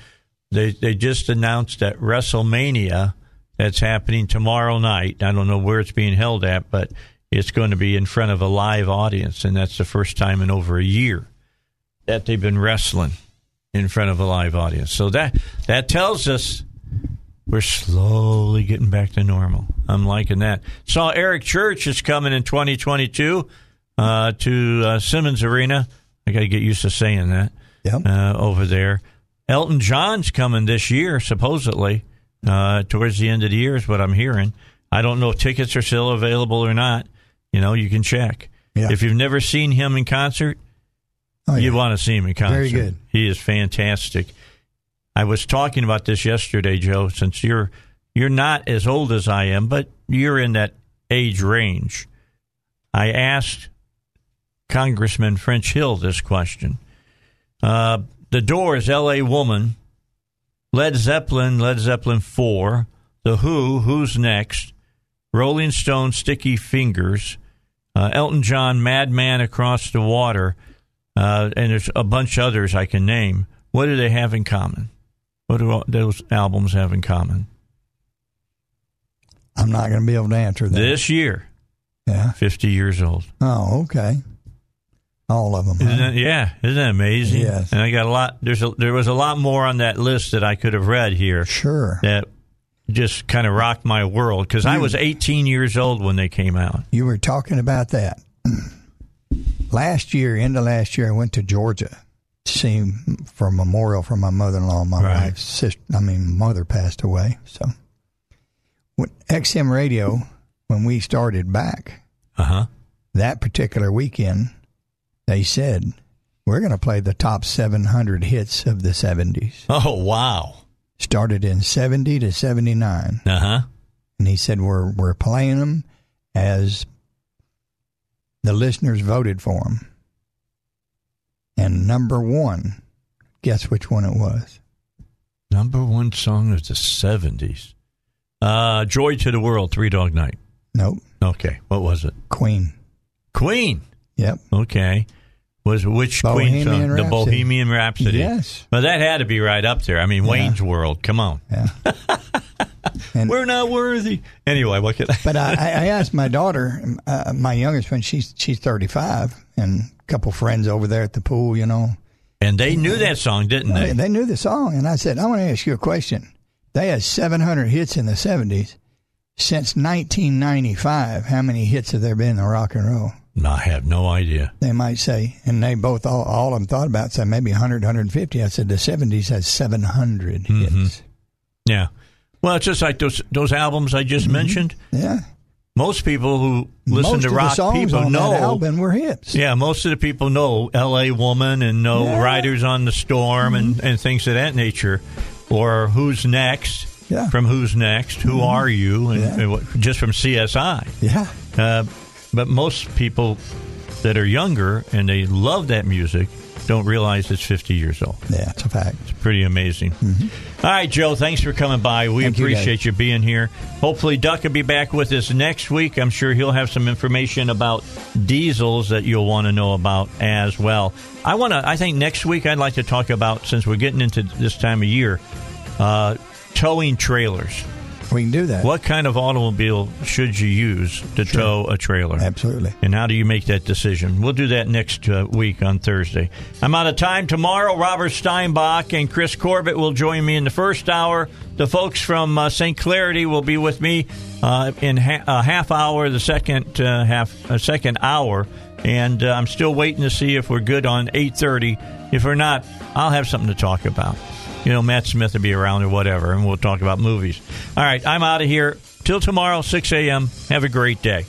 they they just announced that WrestleMania that's happening tomorrow night. I don't know where it's being held at, but it's going to be in front of a live audience, and that's the first time in over a year that they've been wrestling in front of a live audience. So that that tells us we're slowly getting back to normal. I'm liking that. Saw Eric Church is coming in 2022 uh, to uh, Simmons Arena. I got to get used to saying that Yep. uh, over there. Elton John's coming this year, supposedly, uh, towards the end of the year, is what I'm hearing. I don't know if tickets are still available or not. You know, you can check. Yeah. If you've never seen him in concert, Oh, yeah. you want to see him in concert. Very good. He is fantastic. I was talking about this yesterday, Joe. Since you're you're not as old as I am, but you're in that age range. I asked Congressman French Hill this question. Uh, the Doors, L.A. Woman, Led Zeppelin, Led Zeppelin 4, The Who, Who's Next, Rolling Stone, Sticky Fingers, uh, Elton John, Madman Across the Water, uh, and there's a bunch of others I can name. What do they have in common? What do all those albums have in common? I'm not going to be able to answer that. This year, Yeah. 50 years old. Oh, okay. All of them. Isn't that, yeah, isn't that amazing? Yes. And I got a lot. There's a, there was a lot more on that list that I could have read here Sure. that just kind of rocked my world because I was 18 years old when they came out. You were talking about that. last year, end of last year, I went to Georgia to see for a memorial for my mother-in-law. My Right. wife's sister, I mean, mother passed away. So, when XM Radio, when we started back Uh huh. that particular weekend, they said we're going to play the top 700 hits of the 70s. Oh wow. Started in 70 to 79. Uh huh. and he said we're we're playing them as the listeners voted for them. And number one, guess which one it was? Number one song of the 70s. Uh, Joy to the World, Three Dog Night. Nope, Okay, what was it? Queen. Queen. Yep. Okay. Was which Queen Bohemian song? The Bohemian Rhapsody. Yes. Well, that had to be right up there. I mean, Yeah. Wayne's World. Come on. Yeah. And We're not worthy. Anyway, what could I? but I, I asked my daughter, uh, my youngest one, she's she's thirty five, and a couple friends over there at the pool, you know, And they knew that song, didn't they, they? knew the song, and I said, I want to ask you a question. They had seven hundred hits in the seventies. Since nineteen ninety five, how many hits have there been in rock and roll? I have no idea. they might say, and they both all, all of them thought about it, said maybe 100, 150. I said the 70s has 700 Mm-hmm. hits. Yeah. Well, it's just like those those albums I just mentioned. Yeah. Most people who listen Most to rock people on know that album were hits. Yeah, most of the people know L.A. Woman and know Yeah. Mm-hmm. Riders on the Storm and, and things of that nature, or Who's Next Yeah. Mm-hmm. from Who's Next, Who Are You, and, Yeah. and what- just from CSI. Yeah. Uh, but most people that are younger and they love that music don't realize it's 50 years old. Yeah, it's a fact. It's pretty amazing. All right, Joe, thanks for coming by. We Mm-hmm. Thank you, appreciate you, being here. Hopefully, Duck will be back with us next week. I'm sure he'll have some information about diesels that you'll want to know about as well. I want to. I think next week I'd like to talk about since we're getting into this time of year, uh, towing trailers. We can do that. What kind of automobile should you use to tow a trailer? Absolutely. And how do you make that decision? We'll do that next uh, week on Thursday. I'm out of time tomorrow. Robert Steinbach and Chris Corbett will join me in the first hour. The folks from uh, St. Clarity will be with me uh, in ha- a half hour, the second uh, half, a second hour, and uh, I'm still waiting to see if we're good on 8:30. If we're not, I'll have something to talk about. You know, Matt Smith will be around or whatever, and we'll talk about movies. All right, I'm out of here. Till tomorrow, 6 a.m. Have a great day.